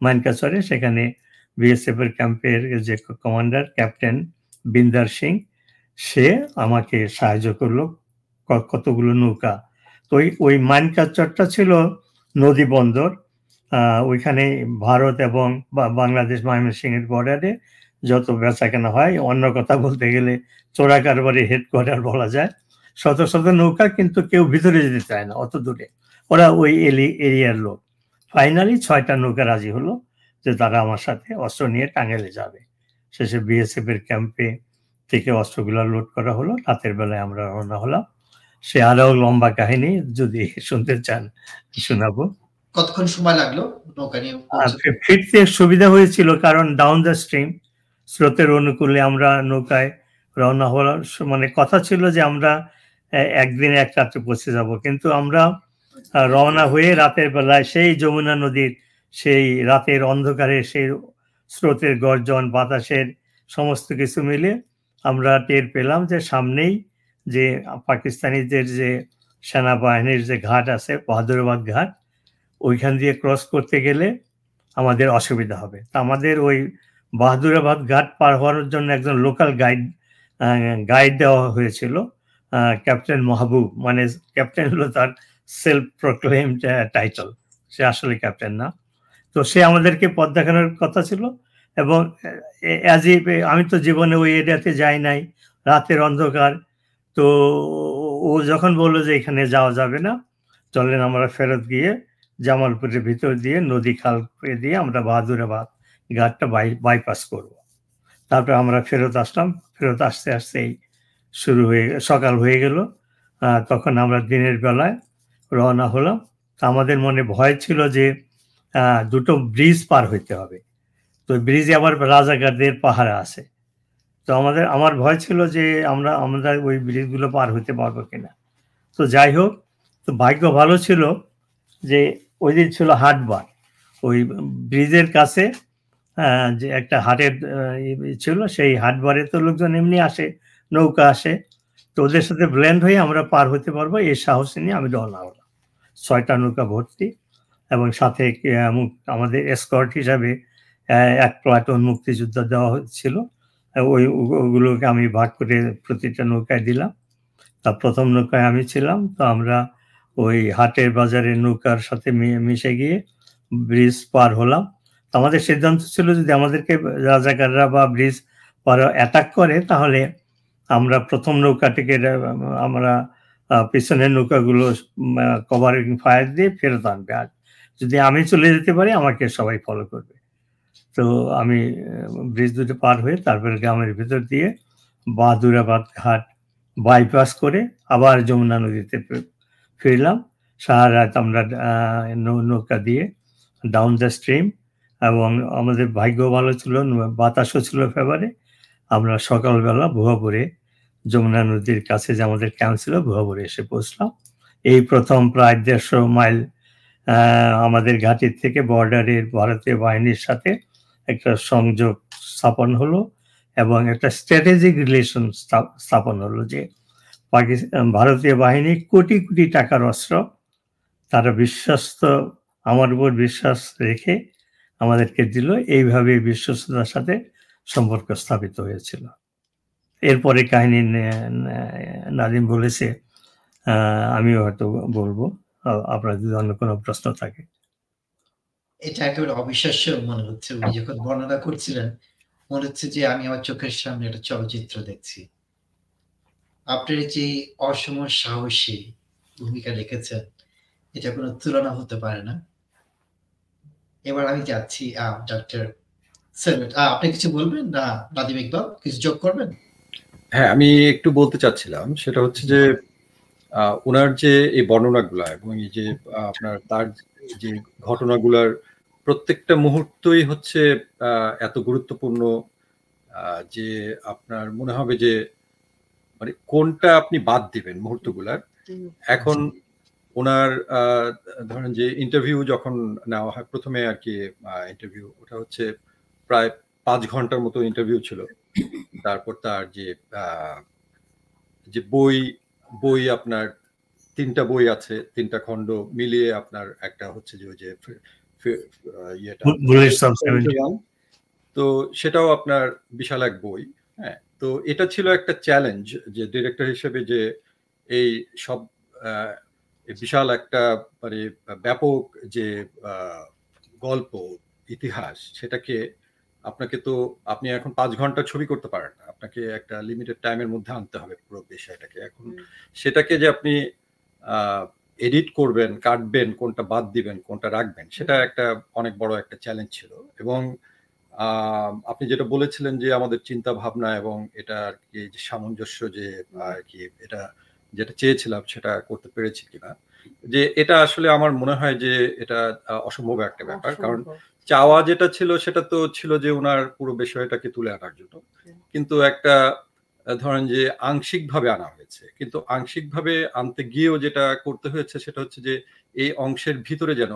মাইনকাচরে। সেখানে বিএসএফ এর ক্যাম্পের যে কমান্ডার ক্যাপ্টেন বিন্দার সিং, সে আমাকে সাহায্য করল কতগুলো নৌকা। তো ওই মাইনকাচরটা ছিল নদী বন্দর। ওইখানে ভারত এবং বাংলাদেশ ময়মনসিংহের বর্ডারে যত বেচা কেনা হয়, অন্য কথা বলতে গেলে চোরা কারবারের হেডকোয়ার্টার বলা যায়। শত শত নৌকা কিন্তু কেউ ভিতরে যেতে চায় না, অত দূরে। ওরা ওই এলি, এরিয়ার লোক। ফাইনালি ছয়টা নৌকা রাজি হলো যে তারা আমার সাথে অস্ত্র নিয়ে টাঙ্গেলে যাবে। শেষে বিএসএফ এর ক্যাম্পে থেকে অস্ত্রগুলো লোড করা হলো। রাতের বেলায় আমরা রওনা হলাম। সে আরও লম্বা কাহিনী যদি শুনতে চান, শোনাবো। কতক্ষণ সময় লাগল? নৌকা নিয়ে ফিরতে সুবিধা হয়েছিল কারণ ডাউন দ্য স্ট্রিম স্রোতের অনুকূলে আমরা নৌকায় রওনা হওয়ার মানে কথা ছিল যে আমরা একদিনে এক রাত্রে পৌঁছে যাব। কিন্তু আমরা রওনা হয়ে রাতের বেলায় সেই যমুনা নদীর সেই রাতের অন্ধকারে সেই স্রোতের গর্জন বাতাসের সমস্ত কিছু মিলে আমরা টের পেলাম যে সামনেই যে পাকিস্তানিদের যে সেনাবাহিনীর যে ঘাট আছে বাহাদুরাবাদ ঘাট ওইখান দিয়ে ক্রস করতে গেলে আমাদের অসুবিধা হবে। তা আমাদের ওই বাহাদুরাবাদ ঘাট পার হওয়ার জন্য একজন লোকাল গাইড গাইড দেওয়া হয়েছিল ক্যাপ্টেন মাহবুব। মানে ক্যাপ্টেন হলো তার সেলফ প্রক্লেম টাইটল সে আসলে ক্যাপ্টেন না। তো সে আমাদেরকে পথ দেখানোর কথা ছিল এবং অ্যাজ আমি তো জীবনে ওই এরিয়াতে যাই নাই, রাতের অন্ধকার। তো ও যখন বলল যে এখানে যাওয়া যাবে না, চলেন আমরা ফেরত গিয়ে জামালপুরের ভিতর দিয়ে নদী খাল দিয়ে আমরা বাহাদুরাবাদ ঘাটটা বাই বাইপাস করব। তারপর আমরা ফেরত আসলাম। ফেরত আসতে আসতেই শুরু হয়ে সকাল হয়ে গেল। তখন আমরা দিনের বেলায় রওনা হলাম। আমাদের মনে ভয় ছিল যে দুটো ব্রিজ পার হইতে হবে। তো ব্রিজে আবার রাজাকারদের পাহারা আছে। তো আমাদের, আমার ভয় ছিল যে আমরা আমরা ওই ব্রিজগুলো পার হইতে পারব কিনা। তো যাই হোক, তো ভাগ্য ভালো ছিল যে ওই দিন ছিল হাটবার ওই ব্রিজের কাছে যে একটা হাটের ছিল, সেই হাটবারে তো লোকজন এমনি আসে, নৌকা আসে। তো ওদের সাথে ব্লেন্ড হয়ে আমরা পার হতে পারব, এই সাহস নিয়ে আমি রওনা হলাম। ছয়টা নৌকা ভর্তি এবং সাথে আমাদের এসকর্ট হিসাবে এক প্লাটন মুক্তিযোদ্ধা দেওয়া হচ্ছিল। ওই, ওগুলোকে আমি ভাগ করে প্রতিটা নৌকায় দিলাম। তা প্রথম নৌকায় আমি ছিলাম। তো আমরা ওই হাটের বাজারের নৌকার সাথে মিশে গিয়ে ব্রিজ পার হলাম। আমাদের সিদ্ধান্ত ছিল যদি আমাদেরকে রাজাকাররা বা ব্রিজ পার অ্যাটাক করে, তাহলে আমরা প্রথম নৌকাটিকে, আমরা পিছনের নৌকাগুলো কভারিং ফায়ার দিয়ে ফেরত আনবে। আর যদি আমি চলে যেতে পারি, আমাকে সবাই ফলো করবে। তো আমি ব্রিজ দুটো পার হয়ে তারপরে গ্রামের ভিতর দিয়ে বাহাদুরাবাদ ঘাট বাইপাস করে আবার যমুনা নদীতে ফিরলাম সারা রাত আমরা নৌকা দিয়ে ডাউন দ্য স্ট্রিম এবং আমাদের ভাগ্য ভালো ছিল, বাতাসও ছিল ফেভারে আমরা সকালবেলা ভুয়াপুরে যমুনা নদীর কাছে যে আমাদের ক্যাম্প ছিল, ভুয়াপুরে এসে পৌঁছলাম। এই প্রথম প্রায় দেড়শো মাইল আমাদের ঘাটির থেকে বর্ডারের ভারতীয় বাহিনীর সাথে একটা সংযোগ স্থাপন হলো এবং একটা স্ট্র্যাটেজিক রিলেশন স্থাপন হলো যে পাকিস্তান, ভারতীয় বাহিনী কোটি কোটি টাকার অস্ত্র। তারা বিশ্বস্ত, আমার উপর বিশ্বাস রেখে আমাদেরকে দিল। এইভাবে বিশ্বস্ততার সাথে সম্পর্ক স্থাপিত হয়েছিল। এরপরে কাহিনী নাদিম বলেছে আমিও হয়তো বলব আপনার যদি অন্য কোনো প্রশ্ন থাকে। এটা একেবারে অবিশ্বাস্য মনে হচ্ছে। উনি যখন বর্ণনা করছিলেন, মনে হচ্ছে যে আমি আমার চোখের সামনে একটা চলচ্চিত্র দেখছি। আপনার যে অসম সাহসী ভূমিকা রেখেছেন, এটা কোনো তুলনা হতে পারে না। এবার আমি যাচ্ছি ডক্টর আপনি কিছু বলবেন? না, নাদিম ইকবাল, কিছু যোগ করবেন? হ্যাঁ আমি একটু বলতে চাচ্ছিলাম, সেটা হচ্ছে যে ওনার যে এই বর্ণনাগুলো এবং এই যে আপনার তার যে ঘটনাগুলার প্রত্যেকটা মুহূর্তই হচ্ছে এত গুরুত্বপূর্ণ যে আপনার মনে হবে যে মানে কোনটা আপনি বাদ দিবেন মুহূর্তগুলার? এখন ওনার আহ, ধরেন যে ইন্টারভিউ যখন নেওয়া হয় প্রথমে আর কি ইন্টারভিউ ওটা হচ্ছে প্রায় পাঁচ ঘণ্টার মতো ইন্টারভিউ ছিল। তারপর তার যে আহ, যে বই বই আপনার তিনটা বই আছে তিনটা খণ্ড মিলিয়ে আপনার একটা হচ্ছে যে ওই যে ইয়েটা Bu- Bullets of 71 তো সেটাও আপনার বিশাল এক বই হ্যাঁ। তো এটা ছিল একটা চ্যালেঞ্জ যে ডিরেক্টর হিসেবে যে এই সব বিশাল একটা মানে ব্যাপক যে গল্প ইতিহাস সেটাকে আপনাকে তো আপনি এখন পাঁচ ঘণ্টা ছবি করতে পারেন না। আপনাকে একটা লিমিটেড টাইমের মধ্যে আনতে হবে পুরো বিষয়টাকে। এখন সেটাকে যে আপনি এডিট করবেন কাটবেন কোনটা বাদ দিবেন কোনটা রাখবেন সেটা একটা অনেক বড় একটা চ্যালেঞ্জ ছিল। এবং আপনি যেটা বলেছিলেন যে আমাদের চিন্তা ভাবনা এবং এটা আর কি যে সামঞ্জস্য যে আর কি এটা যেটা চেয়েছিলাম সেটা করতে পেরেছি কিনা। যে এটা আসলে আমার মনে হয় যে এটা অসম্ভব একটা ব্যাপার। কারণ চাওয়া যেটা ছিল সেটা তো ছিল যে ওনার পুরো বিষয়টাকে তুলে আনার জন্য। কিন্তু একটা ধরেন যে আংশিকভাবে আনা হয়েছে। কিন্তু আংশিকভাবে আনতে গিয়েও যেটা করতে হয়েছে সেটা হচ্ছে যে এই অংশের ভিতরে যেন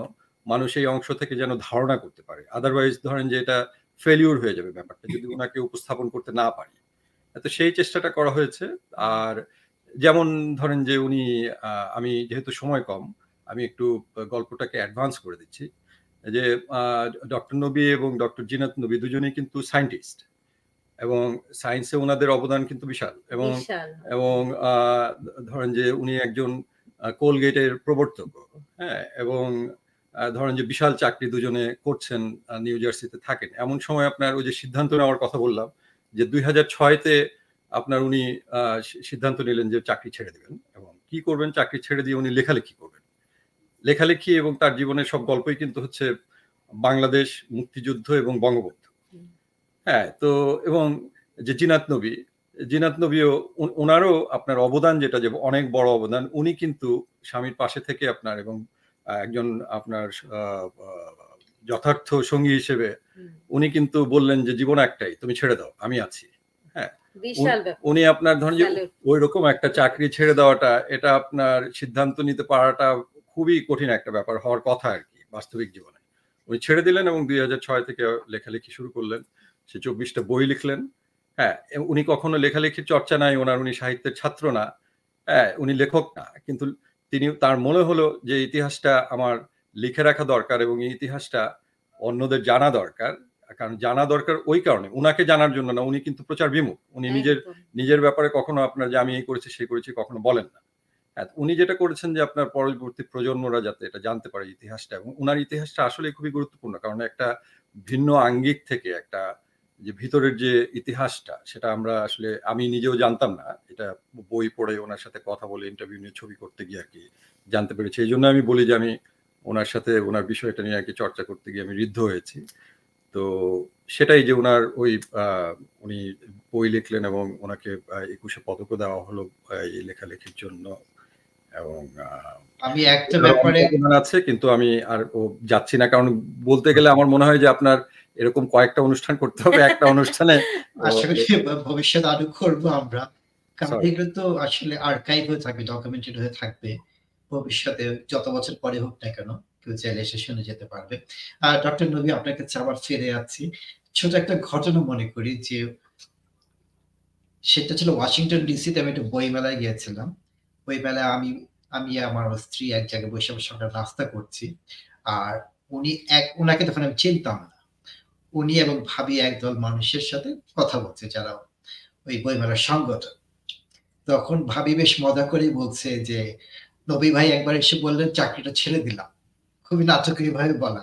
মানুষ এই অংশ থেকে যেন ধারণা করতে পারে। আদারওয়াইজ ধরেন যে এটা ফেলিউর হয়ে যাবে ব্যাপারটা যদি ওনাকে উপস্থাপন করতে না পারি। তো সেই চেষ্টাটা করা হয়েছে। আর যেমন ধরেন যে উনি আমি যেহেতু সময় কম আমি একটু গল্পটাকে অ্যাডভান্স করে দিচ্ছি। যে ডক্টর নবী এবং ডক্টর জিনাত নবী দুজনেই কিন্তু সায়েন্টিস্ট এবং সায়েন্সে ওনাদের অবদান কিন্তু বিশাল এবং এবং আহ, ধরেন যে উনি একজন কোলগেটের প্রবর্তক। হ্যাঁ এবং ধরেন যে বিশাল চাকরি দুজনে করছেন নিউ জার্সিতে থাকেন। এমন সময় আপনার ওই যে সিদ্ধান্ত নেওয়ার কথা বললাম, যে দুই হাজার ছয়তে আপনার উনি সিদ্ধান্ত নিলেন যে চাকরি ছেড়ে দেবেন এবং কি করবেন? চাকরি ছেড়ে দিয়ে উনি লেখালেখি করবেন। লেখালেখি এবং তার জীবনের সব গল্পই কিন্তু হচ্ছে বাংলাদেশ মুক্তিযুদ্ধ এবং বঙ্গবন্ধু। হ্যাঁ তো এবং যে জিনাত নবী, জিনাত নবীও ওনারও আপনার অবদান যেটা যে অনেক বড় অবদান, উনি কিন্তু স্বামীর পাশে থেকে আপনার এবং একজন আপনার যথার্থ সঙ্গী হিসেবে উনি কিন্তু বললেন যে জীবন একটাই তুমি ছেড়ে দাও আমি আছি। হ্যাঁ উনি- আপনার ধরেন যে ওই রকম একটা চাকরি ছেড়ে দেওয়াটা এটা আপনার সিদ্ধান্ত নিতে পারাটা খুবই কঠিন একটা ব্যাপার হওয়ার কথা আর কি বাস্তবিক জীবনে। উনি ছেড়ে দিলেন এবং দুই হাজার ছয় থেকে লেখালেখি শুরু করলেন। সে চব্বিশটা বই লিখলেন। হ্যাঁ উনি কখনো লেখালেখির চর্চা নাই ওনার উনি সাহিত্যের ছাত্র না। হ্যাঁ উনি লেখক না কিন্তু তিনি তার মনে হলো যে ইতিহাসটা আমার লিখে রাখা দরকার এবং এই ইতিহাসটা অন্যদের জানা দরকার। কারণ জানা দরকার ওই কারণে উনাকে জানার জন্য না উনি কিন্তু প্রচার বিমুখ। উনি নিজের নিজের ব্যাপারে কখনো আপনার যে আমি এই করেছি সেই করেছি কখনো বলেন না। হ্যাঁ উনি যেটা করেছেন যে আপনার পরবর্তী প্রজন্মরা যাতে এটা জানতে পারে ইতিহাসটা এবং উনার ইতিহাসটা আসলে খুবই গুরুত্বপূর্ণ কারণ একটা ভিন্ন আঙ্গিক থেকে একটা যে ভিতরের যে ইতিহাসটা সেটা আমরা আসলে আমি নিজেও জানতাম না। এটা বই পড়ে ওনার সাথে কথা বলে ইন্টারভিউ নিয়ে ছবি করতে গিয়ে আর কি জানতে পেরেছি। এই জন্য আমি বলি যে আমি ওনার সাথে ওনার বিষয়টা নিয়ে আর কি চর্চা করতে গিয়ে আমি ঋদ্ধ হয়েছি। তো সেটাই যে ওনার ওই উনি বই লিখলেন এবং ওনাকে একুশে পদকও দেওয়া হলো এই লেখালেখির জন্য। এবং আমি একটা ব্যাপারে আছে কিন্তু আমি আর ও যাচ্ছি না। কারণ বলতে গেলে আমার মনে হয় যে আপনার এরকম কয়েকটা অনুষ্ঠান করতে হবে একটা অনুষ্ঠানে। [laughs] আশা করি ভবিষ্যতে আরও করব আমরা। কারণ এগুলো তো আসলে আর্কাইভ হয়ে থাকবে ডকুমেন্টেড হয়ে থাকবে। ভবিষ্যতে যত বছর পরে হোক না কেন কেউ চাইলে এসে শুনে যেতে পারবে। আর ডক্টর নবী আপনার কাছে আবার ফিরে যাচ্ছি ছোট একটা ঘটনা মনে করি যে সেটা ছিল ওয়াশিংটন ডিসিতে আমি একটা বই মেলায় গিয়েছিলাম। বই মেলায় আমি আমি আমার স্ত্রী এক জায়গায় বসে বসে আমরা নাস্তা করছি। আর উনি এক ওনাকে তখন আমি চিনতাম না। উনি এবং ভাবি একদল মানুষের সাথে কথা বলছে, যারা ওই বইমেলার সংগঠন তখন ভাবি বেশ মজা করে বলছে যে, নবী ভাই একবার এসে বললেন, চাকরিটা ছেড়ে দিলাম। খুবই নাটকীয় ভাবে বলা।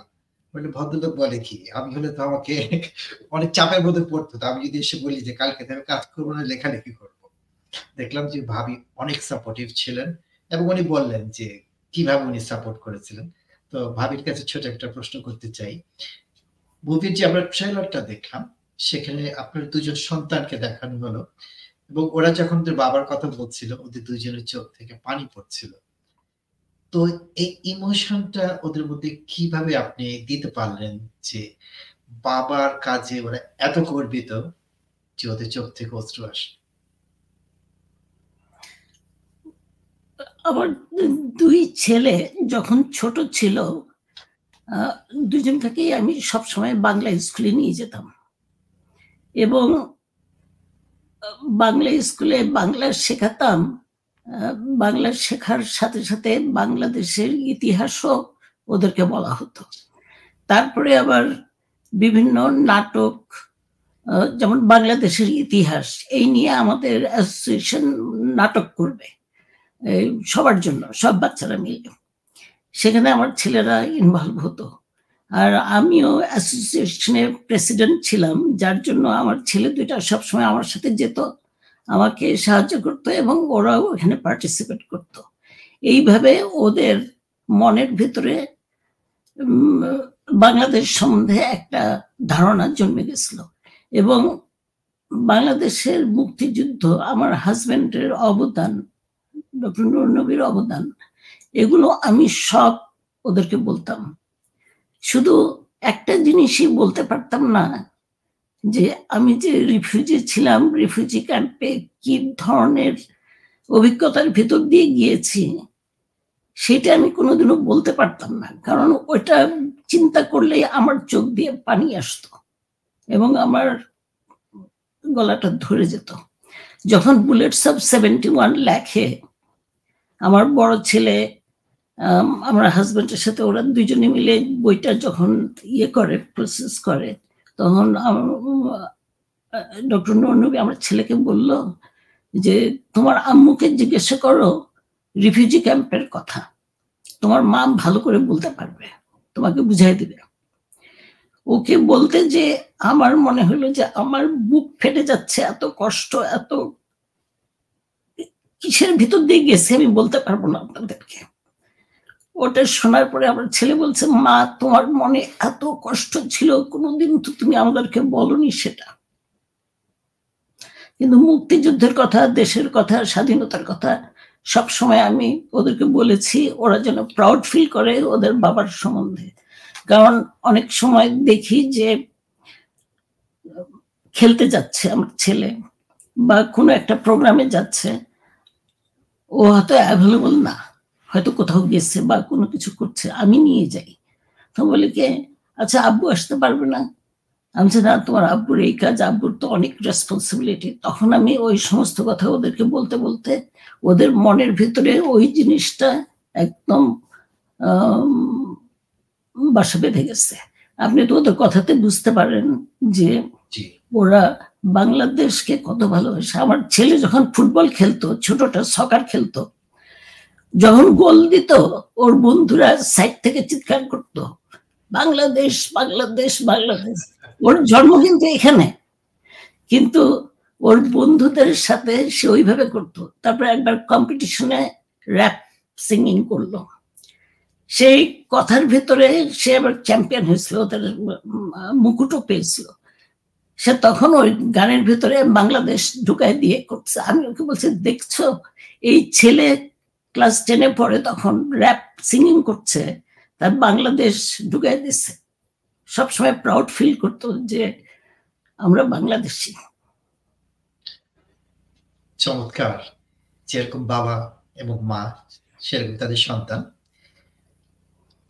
বলে ভদ্রলোক বলে কি? আমি হলে তো আমাকে [laughs] অনেক চাপের মধ্যে পড়তো। তো আমি যদি এসে বলি যে, কালকে আমি কাজ করব না, লেখালেখি করব। দেখলাম যে ভাবি অনেক সাপোর্টিভ ছিলেন এবং উনি বললেন যে, কীভাবে উনি সাপোর্ট করেছিলেন? তো ভাবির কাছে ছোট একটা প্রশ্ন করতে চাই। মুভির যে আমরা ট্রেলারটা দেখলাম, সেখানে আপনার দুজন সন্তানকে দেখানো হলো এবং ওরা যখন ওদের বাবার কথা বলছিল, ওদের দুজনের চোখ থেকে পানি পড়ছিল। তো এই ইমোশনটা ওদের মধ্যে কীভাবে আপনি দিতে পারলেন যে বাবার কাজে ওরা এত গর্বিত যে ওদের চোখ থেকে অশ্রু আসে? আমার দুই ছেলে যখন ছোট ছিল আহ, দুজনকেই আমি সবসময় বাংলা স্কুলে নিয়ে যেতাম। এবং বাংলা স্কুলে বাংলা শেখাতাম বাংলা শেখার সাথে সাথে বাংলাদেশের ইতিহাসও ওদেরকে বলা হতো। তারপরে আবার বিভিন্ন নাটক যেমন বাংলাদেশের ইতিহাস এই নিয়ে আমাদের অ্যাসোসিয়েশন নাটক করবে সবার জন্য সব বাচ্চারা মিলে। সেখানে আমার ছেলেরা ইনভলভ হতো। আর আমিও অ্যাসোসিয়েশনের প্রেসিডেন্ট ছিলাম, যার জন্য আমার ছেলে দুইটা সবসময় আমার সাথে যেত, আমাকে সাহায্য করতো এবং ওরাও এখানে পার্টিসিপেট করত। এইভাবে ওদের মনের ভিতরে বাংলাদেশ সম্বন্ধে একটা ধারণা জন্মে গেছিল। এবং বাংলাদেশের মুক্তিযুদ্ধ আমার হাজবেন্ডের অবদান, ডক্টর নবীর অবদান এগুলো আমি সব ওদেরকে বলতাম। শুধু একটা জিনিসই বলতে পারতাম না, যে আমি যে রিফিউজি ছিলাম রিফিউজি ক্যাম্পে কি ধরনের অভিজ্ঞতার ভিতর দিয়ে গিয়েছি, সেটা আমি কোনোদিনও বলতে পারতাম না। কারণ ওটা চিন্তা করলে আমার চোখ দিয়ে পানি আসতো এবং আমার গলাটা ধরে যেত। যখন বুলেটস অফ সেভেন্টি ওয়ান লেখে, আমার বড় ছেলে আমার হাজবেন্ডের সাথে ওরা দুজনে মিলে বইটা যখন ইয়ে করে প্রসেস করে, তখন ডক্টর নবী আমার ছেলেকে বলল যে, তোমার আম্মুকে জিজ্ঞাসা করো রিফিউজি ক্যাম্পের কথা। তোমার মা ভালো করে বলতে পারবে, তোমাকে বুঝাই দিবে। ওকে বলতে যে, আমার মনে হলো যে, আমার বুক ফেটে যাচ্ছে, এত কষ্ট, এত, কিসের ভিতর দিয়ে গেছে, আমি বলতে পারব না আপনাদেরকে। ওটা শোনার পরে আমার ছেলে বলছে, মা, তোমার মনে এত কষ্ট ছিল কোনোদিন তো তুমি আমাদেরকে বলনি সেটা। কিন্তু মুক্তিযুদ্ধের কথা, দেশের কথা, স্বাধীনতার কথা, সব সময় আমি ওদেরকে বলেছি, ওরা যেন প্রাউড ফিল করে ওদের বাবার সম্বন্ধে। কারণ অনেক সময় দেখি যে, খেলতে যাচ্ছে আমার ছেলে বা কোনো একটা প্রোগ্রামে যাচ্ছে, ও হয়তো অ্যাভেলেবল না। হয়তো কোথাও গেছে বা কোনো কিছু করছে আমি নিয়ে যাই। তো বলে কে আচ্ছা আব্বু আসতে পারবে না? আমি বলছি, না তোমার আব্বুর এই কাজ আব্বুর তো অনেক রেসপন্সিবিলিটি তখন আমি ওই সমস্ত কথা ওদেরকে বলতে বলতে ওদের মনের ভিতরে ওই জিনিসটা একদম বাসা বেঁধে গেছে। আপনি তো ওদের কথাতে বুঝতে পারেন যে ওরা বাংলাদেশকে কত ভালোবাসে। আমার ছেলে যখন ফুটবল খেলতো ছোটটা সকার খেলতো যখন গোল দিত, ওর বন্ধুরা সাইড থেকে চিৎকার করত, বাংলাদেশ বাংলাদেশ বাংলাদেশ। ওর জন্ম কিন্তু এখানে। কিন্তু ওর বন্ধুদের সাথে সে ওইভাবে করতো। তারপরে একবার কম্পিটিশনে র্যাপ সিঙ্গিং করল। সেই কথার ভেতরে সে আবার চ্যাম্পিয়ন হয়েছিল ওদের মুকুটও পেয়েছিল। সে তখন ওই গানের ভেতরে বাংলাদেশ ঢুকায় দিয়ে করছে। আমি ওকে বলছি, দেখছ, এই ছেলে ক্লাস টেনে পড়ে তখন র্যাপ সিঙ্গিং করছে, তার বাংলাদেশ ঢুকাই দিচ্ছে সবসময় প্রাউড ফিল করতো যে আমরা বাংলাদেশি। চমৎকার। যেরকম বাবা এবং মা, সেরকম তাদের সন্তান।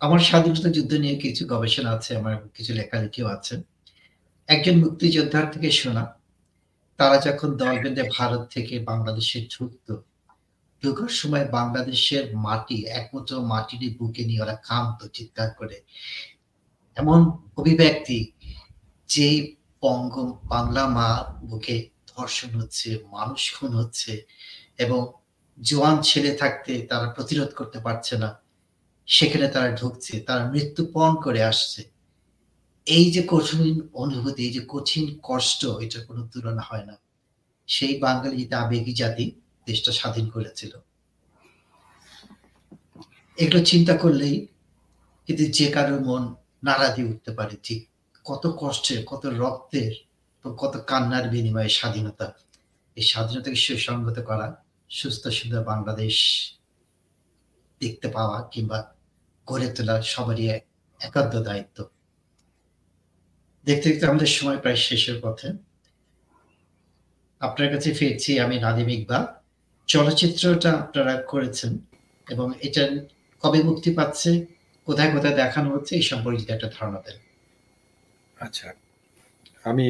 আমার স্বাধীনতা যুদ্ধ নিয়ে কিছু গবেষণা আছে, আমার কিছু লেখালেখিও আছে। একজন মুক্তিযোদ্ধার থেকে শোনা, তারা যখন দল বেঁধে ভারত থেকে বাংলাদেশে ঢুকত ঢুকার সময় বাংলাদেশের মাটি, একমাত্র মাটির বুকে নিয়ে ওরা কামতো চিৎকার করে। এমন অভিব্যক্তি যে বঙ্গ বাংলা মা বুকে ধর্ষণ হচ্ছে, মানুষ খুন হচ্ছে এবং জোয়ান ছেলে থাকতে তারা প্রতিরোধ করতে পারছে না। সেখানে তারা ঢুকছে, তারা মৃত্যুপণ করে আসছে। এই যে কঠিন অনুভূতি, এই যে কঠিন কষ্ট এটা কোনো তুলনা হয় না। সেই বাঙালি আবেগী জাতি দেশটা স্বাধীন করেছিল। এগুলো চিন্তা করলেই কিন্তু যে কারোর মন নাড়া দিয়ে উঠতে পারে যে কত কষ্টের, কত রক্তের কত কান্নার বিনিময়ে স্বাধীনতা। এই স্বাধীনতাকে সুসংগত করা, সুস্থ, সুন্দর বাংলাদেশ দেখতে পাওয়া কিংবা গড়ে তোলা সবারই একান্ত দায়িত্ব। দেখতে দেখতে আমাদের সময় প্রায় শেষের পথে। আপনার কাছে ফিরছি আমি নাদিম ইকবাল। চলচ্চিত্রটা আপনারা করেছেন এবং এটা কবে মুক্তি পাচ্ছে কোথায় কোথায় দেখানো হচ্ছে এই সম্পর্কে একটা ধারণা দেন। আচ্ছা আমি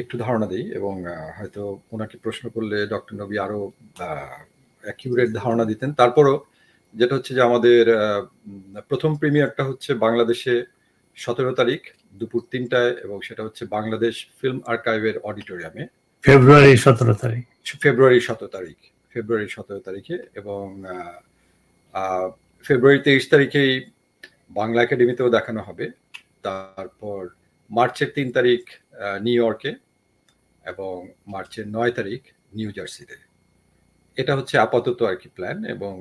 একটু ধারণা দিই এবং হয়তো ওনাকে প্রশ্ন করলে ডক্টর নবী আরও অ্যাকিউরেট ধারণা দিতেন। তারপরও যেটা হচ্ছে যে আমাদের প্রথম প্রিমিয়ারটা হচ্ছে বাংলাদেশে সতেরো তারিখ দুপুর তিনটায় এবং সেটা হচ্ছে বাংলাদেশ ফিল্ম আর্কাইভের অডিটোরিয়ামে। ফেব্রুয়ারি সতেরো তারিখ। ফেব্রুয়ারি সতেরো তারিখ। ফেব্রুয়ারি সতেরো তারিখে এবং ফেব্রুয়ারি তেইশ তারিখেই বাংলা একাডেমিতেও দেখানো হবে। তারপর মার্চের তিন তারিখ নিউ ইয়র্কে এবং মার্চের নয় তারিখ নিউ জার্সিতে। এটা হচ্ছে আপাতত আর কি প্ল্যান এবং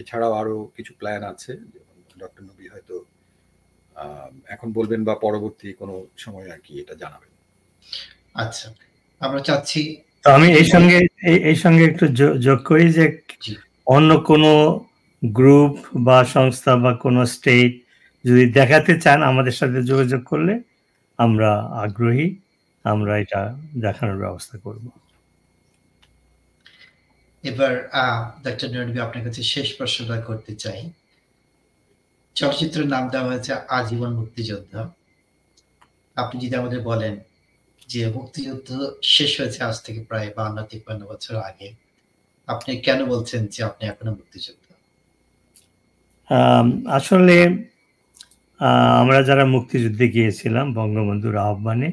এছাড়াও আরও কিছু প্ল্যান আছে। যেমন ডক্টর নবী হয়তো এখন বলবেন বা পরবর্তী কোনো সময় আর কি এটা জানাবেন। আচ্ছা আমরা চাচ্ছি আমি এই সঙ্গে এই সঙ্গে একটু যোগ করি যে অন্য কোনো গ্রুপ বা সংস্থা বা কোনো স্টেট যদি দেখাতে চান আমাদের সাথে যোগাযোগ করলে আমরা আগ্রহী আমরা এটা দেখানোর ব্যবস্থা করব। এবার ডক্টর নরবি আপনার কাছে শেষ প্রশ্নটা করতে চাই। চলচ্চিত্রের নাম দেওয়া হয়েছে আজীবন মুক্তিযোদ্ধা। আপনি যদি আমাদের বলেন যে মুক্তিযুদ্ধ শেষ হয়েছে আজ থেকে প্রায় বান্ন, তিপ্পান্ন বছর আগে, আপনি কেন বলছেন যে আপনি এখনও মুক্তিযোদ্ধা? আসলে আমরা যারা মুক্তিযুদ্ধে গিয়েছিলাম, বঙ্গবন্ধুর আহ্বানে,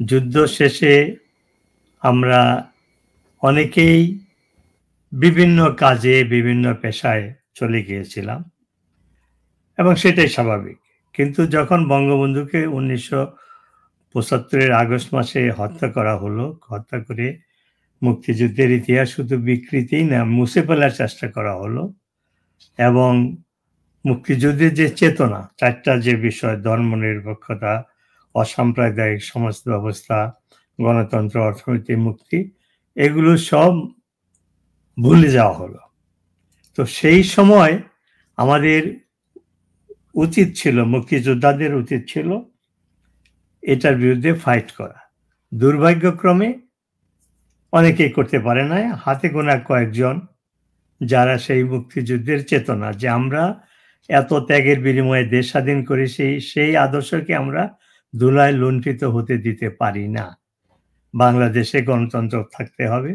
যুদ্ধ শেষে আমরা অনেকেই বিভিন্ন কাজে, বিভিন্ন পেশায় চলে গিয়েছিলাম, এবং সেটাই স্বাভাবিক। কিন্তু যখন বঙ্গবন্ধুকে উনিশশো পঁচাত্তরের আগস্ট মাসে হত্যা করা হলো। হত্যা করে মুক্তিযুদ্ধের ইতিহাস শুধু বিকৃতি না, মুছে ফেলার চেষ্টা করা হলো এবং মুক্তিযুদ্ধের যে চেতনা, চারটা যে বিষয়, ধর্ম নিরপেক্ষতা, অসাম্প্রদায়িক সমাজ ব্যবস্থা, গণতন্ত্র অর্থনৈতিক মুক্তি, এগুলো সব ভুলে যাওয়া হলো। তো সেই সময় আমাদের উচিত ছিল, মুক্তিযোদ্ধাদের উচিত ছিল এটার বিরুদ্ধে ফাইট করা। দুর্ভাগ্যক্রমে অনেকেই করতে পারে না, হাতে গোনা কয়েকজন যারা সেই মুক্তিযুদ্ধের চেতনা যে আমরা এত ত্যাগের বিনিময়ে দেশ স্বাধীন করে সেই সেই আদর্শকে আমরা ধুলায় লুণ্ঠিত হতে দিতে পারি না। বাংলাদেশে গণতন্ত্র থাকতে হবে,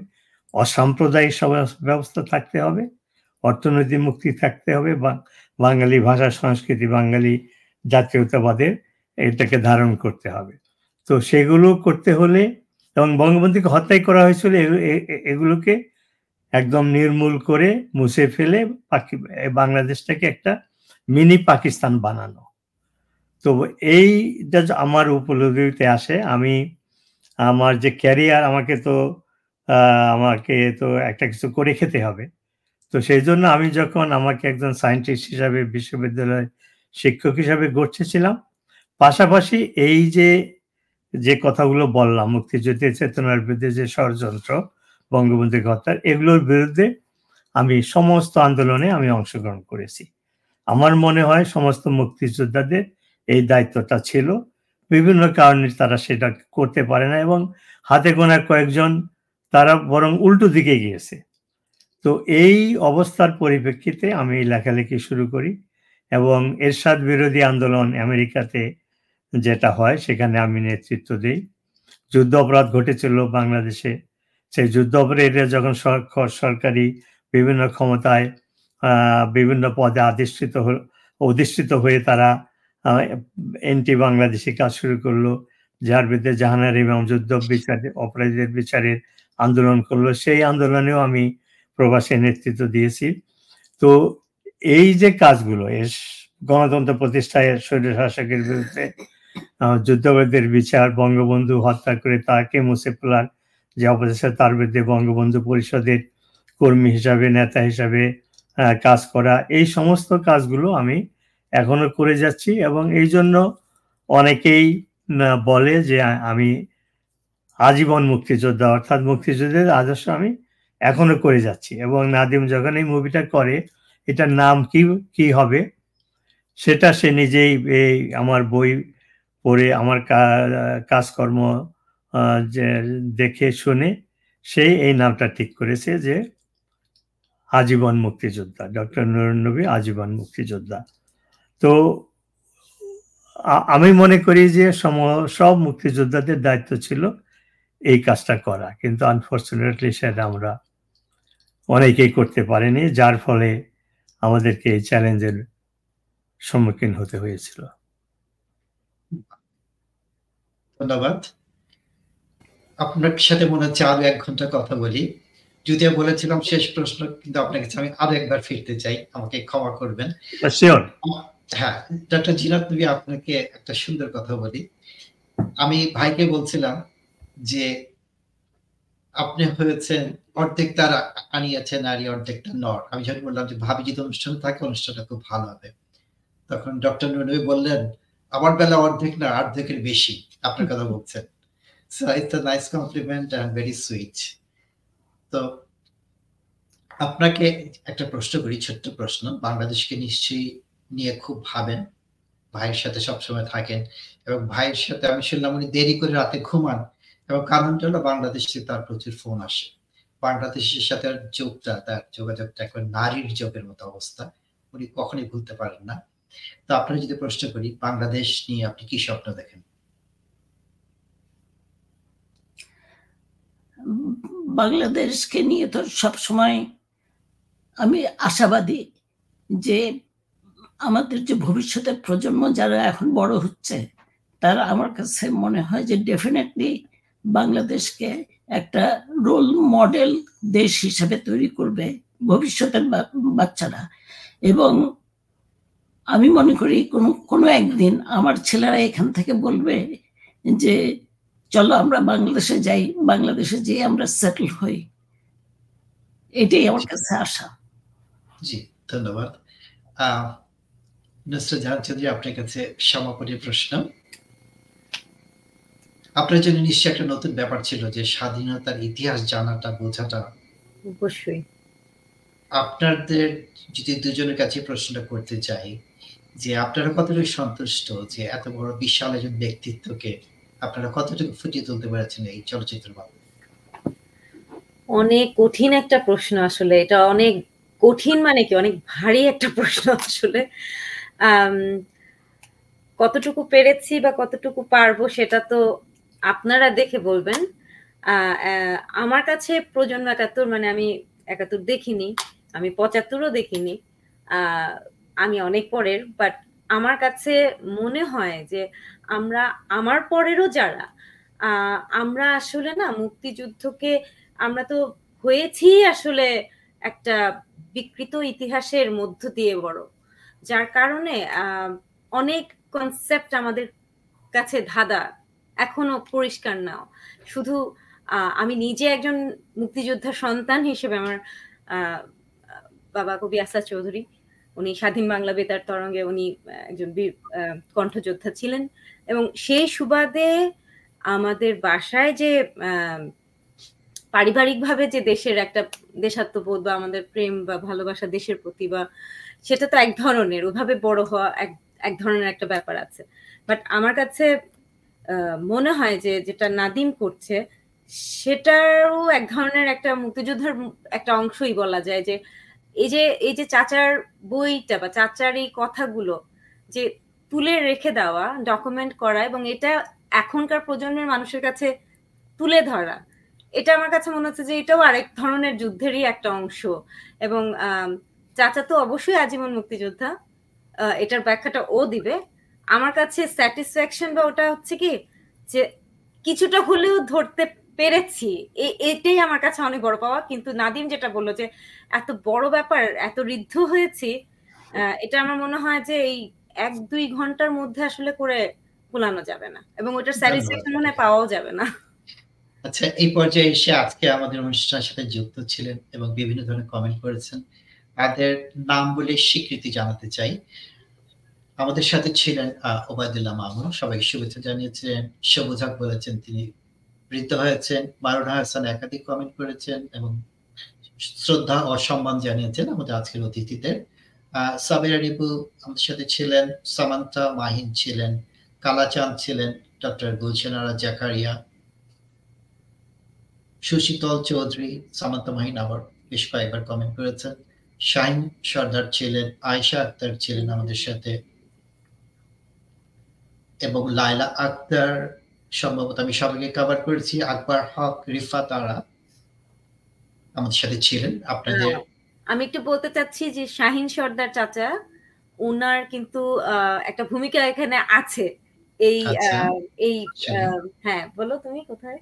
অসাম্প্রদায়িক ব্যবস্থা থাকতে হবে, অর্থনৈতিক মুক্তি থাকতে হবে বাঙালি ভাষা, সংস্কৃতি, বাঙালি জাতীয়তাবাদের এটাকে ধারণ করতে হবে। তো সেগুলো করতে হলে এবং বঙ্গবন্ধুকে হত্যাই করা হয়েছিল এগুলোকে একদম নির্মূল করে মুছে ফেলে বাংলাদেশটাকে একটা মিনি পাকিস্তান বানানো। তো এইটা আমার উপলব্ধিতে আসে, আমি আমার যে ক্যারিয়ার, আমাকে তো আমাকে তো একটা কিছু করে খেতে হবে। তো সেই জন্য আমি যখন আমাকে একজন সায়েন্টিস্ট হিসাবে বিশ্ববিদ্যালয় শিক্ষক হিসাবে গড়ছেছিলাম পাশাপাশি এই যে যে কথাগুলো বললাম মুক্তিযুদ্ধের চেতনার বিরুদ্ধে যে ষড়যন্ত্র, বঙ্গবন্ধু হত্যার, এগুলোর বিরুদ্ধে আমি সমস্ত আন্দোলনে আমি অংশগ্রহণ করেছি। আমার মনে হয় সমস্ত মুক্তিযোদ্ধাদের এই দায়িত্বটা ছিল। বিভিন্ন কারণে তারা সেটা করতে পারে না এবং হাতে গোনা কয়েকজন তারা বরং উল্টো দিকে গিয়েছে। তো এই অবস্থার পরিপ্রেক্ষিতে আমি লেখালেখি শুরু করি এবং এরশাদ বিরোধী আন্দোলন আমেরিকাতে যেটা হয়, সেখানে আমি নেতৃত্ব দিই। যুদ্ধ অপরাধ ঘটেছিল বাংলাদেশে। সেই যুদ্ধ অপরাধীরা যখন সরকারি বিভিন্ন ক্ষমতায় বিভিন্ন পদে আধিষ্ঠিত অধিষ্ঠিত হয়ে তারা এন্টি বাংলাদেশি কাজ শুরু করল। যার বিরুদ্ধে জাহানার ইমাম যুদ্ধ বিচারে, অপরাধীদের বিচারের আন্দোলন করল। সেই আন্দোলনেও আমি প্রবাসে নেতৃত্ব দিয়েছি। তো এই যে কাজগুলো এর গণতন্ত্র প্রতিষ্ঠায় শরীর শাসকের বিরুদ্ধে যুদ্ধবাদের বিচার, বঙ্গবন্ধু হত্যা করে তাকে মুছে ফেলার যে অপচেষ্টা তার বিরুদ্ধে বঙ্গবন্ধু পরিষদের কর্মী হিসাবে, নেতা হিসাবে কাজ করা, এই সমস্ত কাজগুলো আমি এখনও করে যাচ্ছি এবং এই জন্য অনেকেই বলে যে আমি আজীবন মুক্তিযোদ্ধা, অর্থাৎ মুক্তিযুদ্ধের আদর্শ আমি এখনও করে যাচ্ছি এবং নাদিম যখন এই মুভিটা করে, এটার নাম কি কি হবে? সেটা সে নিজেই, এই আমার বই পড়ে আমার কাজকর্ম যে দেখে শুনে সেই এই নামটা ঠিক করেছে যে আজীবন মুক্তিযোদ্ধা, ডক্টর নবী আজীবন মুক্তিযোদ্ধা। তো আমি মনে করি যে সম, সব মুক্তিযোদ্ধাদের দায়িত্ব ছিল এই কাজটা করা, কিন্তু আনফর্চুনেটলি সেটা আমরা অনেকেই করতে পারেনি, যার ফলে আমাদেরকে এই চ্যালেঞ্জের সম্মুখীন হতে হয়েছিল। ধন্যবাদ। আপনার সাথে মনে হচ্ছে আরও এক ঘণ্টা কথা বলি। যদিও বলেছিলাম শেষ প্রশ্ন কিন্তু আপনার কাছে আমি আরও একবার ফিরতে চাই আমাকে ক্ষমা করবেন। হ্যাঁ ডক্টর জিনাত নবী আপনাকে একটা সুন্দর কথা বলি। আমি ভাইকে বলছিলাম যে আপনি হয়েছেন অর্ধেক তার আনিয়েছে নারী অর্ধেকটা নর। আমি যখন বললাম যে ভাবি যদি অনুষ্ঠান থাকে অনুষ্ঠানটা খুব ভালো হবে। তখন ডক্টর নবী বললেন আমার বেলা অর্ধেক না অর্ধেকের বেশি। আপনার কথা বলছেন। So it's a nice compliment and very sweet তো আপনাকে একটা প্রশ্ন করি, ছোট্ট প্রশ্ন। বাংলাদেশকে নিশ্চয়ই নিয়ে খুব ভাবেন, ভাইয়ের সাথে সবসময় থাকেন এবং ভাইয়ের সাথে আমি শুনলাম উনি দেরি করে রাতে ঘুমান এবং কারণটা হলো বাংলাদেশ তার প্রচুর ফোন আসে। বাংলাদেশের সাথে যোগটা, তার যোগাযোগটা এখন নারীর যোগের মতো অবস্থা। উনি কখনই ভুলতে পারেন না। তো আপনারা যদি প্রশ্ন করি, বাংলাদেশ নিয়ে আপনি কি স্বপ্ন দেখেন? বাংলাদেশকে নিয়ে তো সবসময় আমি আশাবাদী যে আমাদের যে ভবিষ্যতের প্রজন্ম যারা এখন বড় হচ্ছে, তারা আমার কাছে মনে হয় যে ডেফিনেটলি বাংলাদেশকে একটা রোল মডেল দেশ হিসাবে তৈরি করবে ভবিষ্যতের বাচ্চারা। এবং আমি মনে করি কোনো কোনো একদিন আমার ছেলেরা এখান থেকে বলবে যে চলো আমরা বাংলাদেশে যাই বাংলাদেশে যেয়ে আমরা সেটেল হই। এটাই আমার কাছে আশা। জি ধন্যবাদ। নুসরাত জাহান চৌধুরী আপনার কাছে সমাপনী প্রশ্ন। আপনার জন্য নিশ্চয়ই একটা নতুন ব্যাপার ছিল যে স্বাধীনতার ইতিহাস জানাটা বোঝাটা। অবশ্যই। আপনাদের যদি দুজনের কাছে প্রশ্নটা করতে চাই যে আপনারা কতটুকু সন্তুষ্ট যে এত বড় বিশাল একজন ব্যক্তিত্বকে আপনারা কতটুকু ফুটিয়ে তুলতে পেরেছেন এই চলচ্চিত্র অনেক কঠিন একটা প্রশ্ন আসলে। এটা অনেক কঠিন মানে কি? অনেক ভারী একটা প্রশ্ন আসলে। কতটুকু পেরেছি বা কতটুকু পারব সেটা তো আপনারা দেখে বলবেন। আমার কাছে প্রজন্ম একাত্তর মানে আমি একাত্তর দেখিনি, আমি পঁচাত্তরও দেখিনি। আমি অনেক পরের বাট আমার কাছে মনে হয় যে আমরা, আমার পরেরও যারা আমরা আসলে না মুক্তিযুদ্ধকে, আমরা তো হয়েছি আসলে একটা বিকৃত ইতিহাসের মধ্য দিয়ে বড় যার কারণে অনেক কনসেপ্ট আমাদের কাছে ধাঁধা, এখনও পরিষ্কার নাও শুধু আমি নিজে একজন মুক্তিযোদ্ধার সন্তান হিসেবে আমার বাবা কবি আসাদ চৌধুরী উনি স্বাধীন বাংলা বেতার তরঙ্গে উনি একজন কণ্ঠযোদ্ধা ছিলেন। এবং সেই সুবাদে আমাদের বাসায় যে পারিবারিকভাবে যে দেশের একটা দেশাত্মবোধ বা আমাদের প্রেম বা ভালোবাসা দেশের প্রতি বা সেটা তো এক ধরনের, ওভাবে বড় হওয়া এক এক ধরনের একটা ব্যাপার আছে। বাট আমার কাছে মনে হয় যে যেটা নাদিম করছে, সেটারও এক ধরনের একটা মুক্তিযোদ্ধার একটা অংশই বলা যায় যে এই যে এই যে চাচার বইটা বা চাচার এই কথাগুলো যে তুলে রেখে দেওয়া ডকুমেন্ট করা এবং এটা এখনকার প্রজন্মের মানুষের কাছে তুলে ধরা, এটা আমার কাছে মনে হচ্ছে যে এটাও আরেক ধরনের যুদ্ধেরই একটা অংশ। এবং চাচা তো অবশ্যই আজীবন মুক্তিযোদ্ধা এটার ব্যাখ্যাটা ও দিবে। আমার কাছে স্যাটিসফ্যাকশন বা ওটা হচ্ছে কি যে কিছুটা হলেও ধরতে পেরেছি। এটাই আমার কাছে অনেক বড় পাওয়া। কিন্তু নাদিম যেটা বলল যে এত বড় ব্যাপার এত ঋদ্ধ হয়েছি এটা আমার মনে হয় যে এই এক দুই ঘণ্টার মধ্যে আসলে করে ভুলানো যাবে না। এবং ওটার স্যাটিসফ্যাকশন মনে পাওয়াও যাবে না। আচ্ছা এই পর্যায়ে এসে আজকে আমাদের অনুষ্ঠানের সাথে যুক্ত ছিলেন এবং বিভিন্ন ধরনের কমেন্ট করেছেন। তাদের নাম বলে স্বীকৃতি জানাতে চাই। আমাদের সাথে ছিলেন ওবায়দুল্লাহ মামুন। সবাইকে শুভেচ্ছা জানিয়েছিলেন সবুজ হক বলেছেন তিনি বৃদ্ধ হয়েছেন মারুনা হাসান একাধিক কমেন্ট করেছেন এবং শ্রদ্ধা ও সম্মান জানিয়েছেন আমাদের আজকের অতিথিদের। সাবেরা রিপু আমাদের সাথে ছিলেন সামান্তা মাহিন ছিলেন, কালাচাঁদ ছিলেন ডক্টর গুলশানারা জাকারিয়া, সুশীতল চৌধুরী সামান্তা মাহিন আবার বেশ কয়েকবার কমেন্ট করেছেন, শাহিন সর্দার ছিলেন, আয়শা আক্তার ছিলেন আমাদের সাথে, এবং লাইলা আক্তার সম্ভবত আমি সবাইকে কভার করেছি আকবর হক রিফা তারা আমাদের সাথে ছিলেন। আপনাদের হ্যাঁ, আমি একটু বলতে চাচ্ছি যে শাহিন সর্দার চাচা ওনার কিন্তু একটা ভূমিকা এখানে আছে। এই আচ্ছা। আহ, এই হ্যাঁ বলো তুমি কোথায়?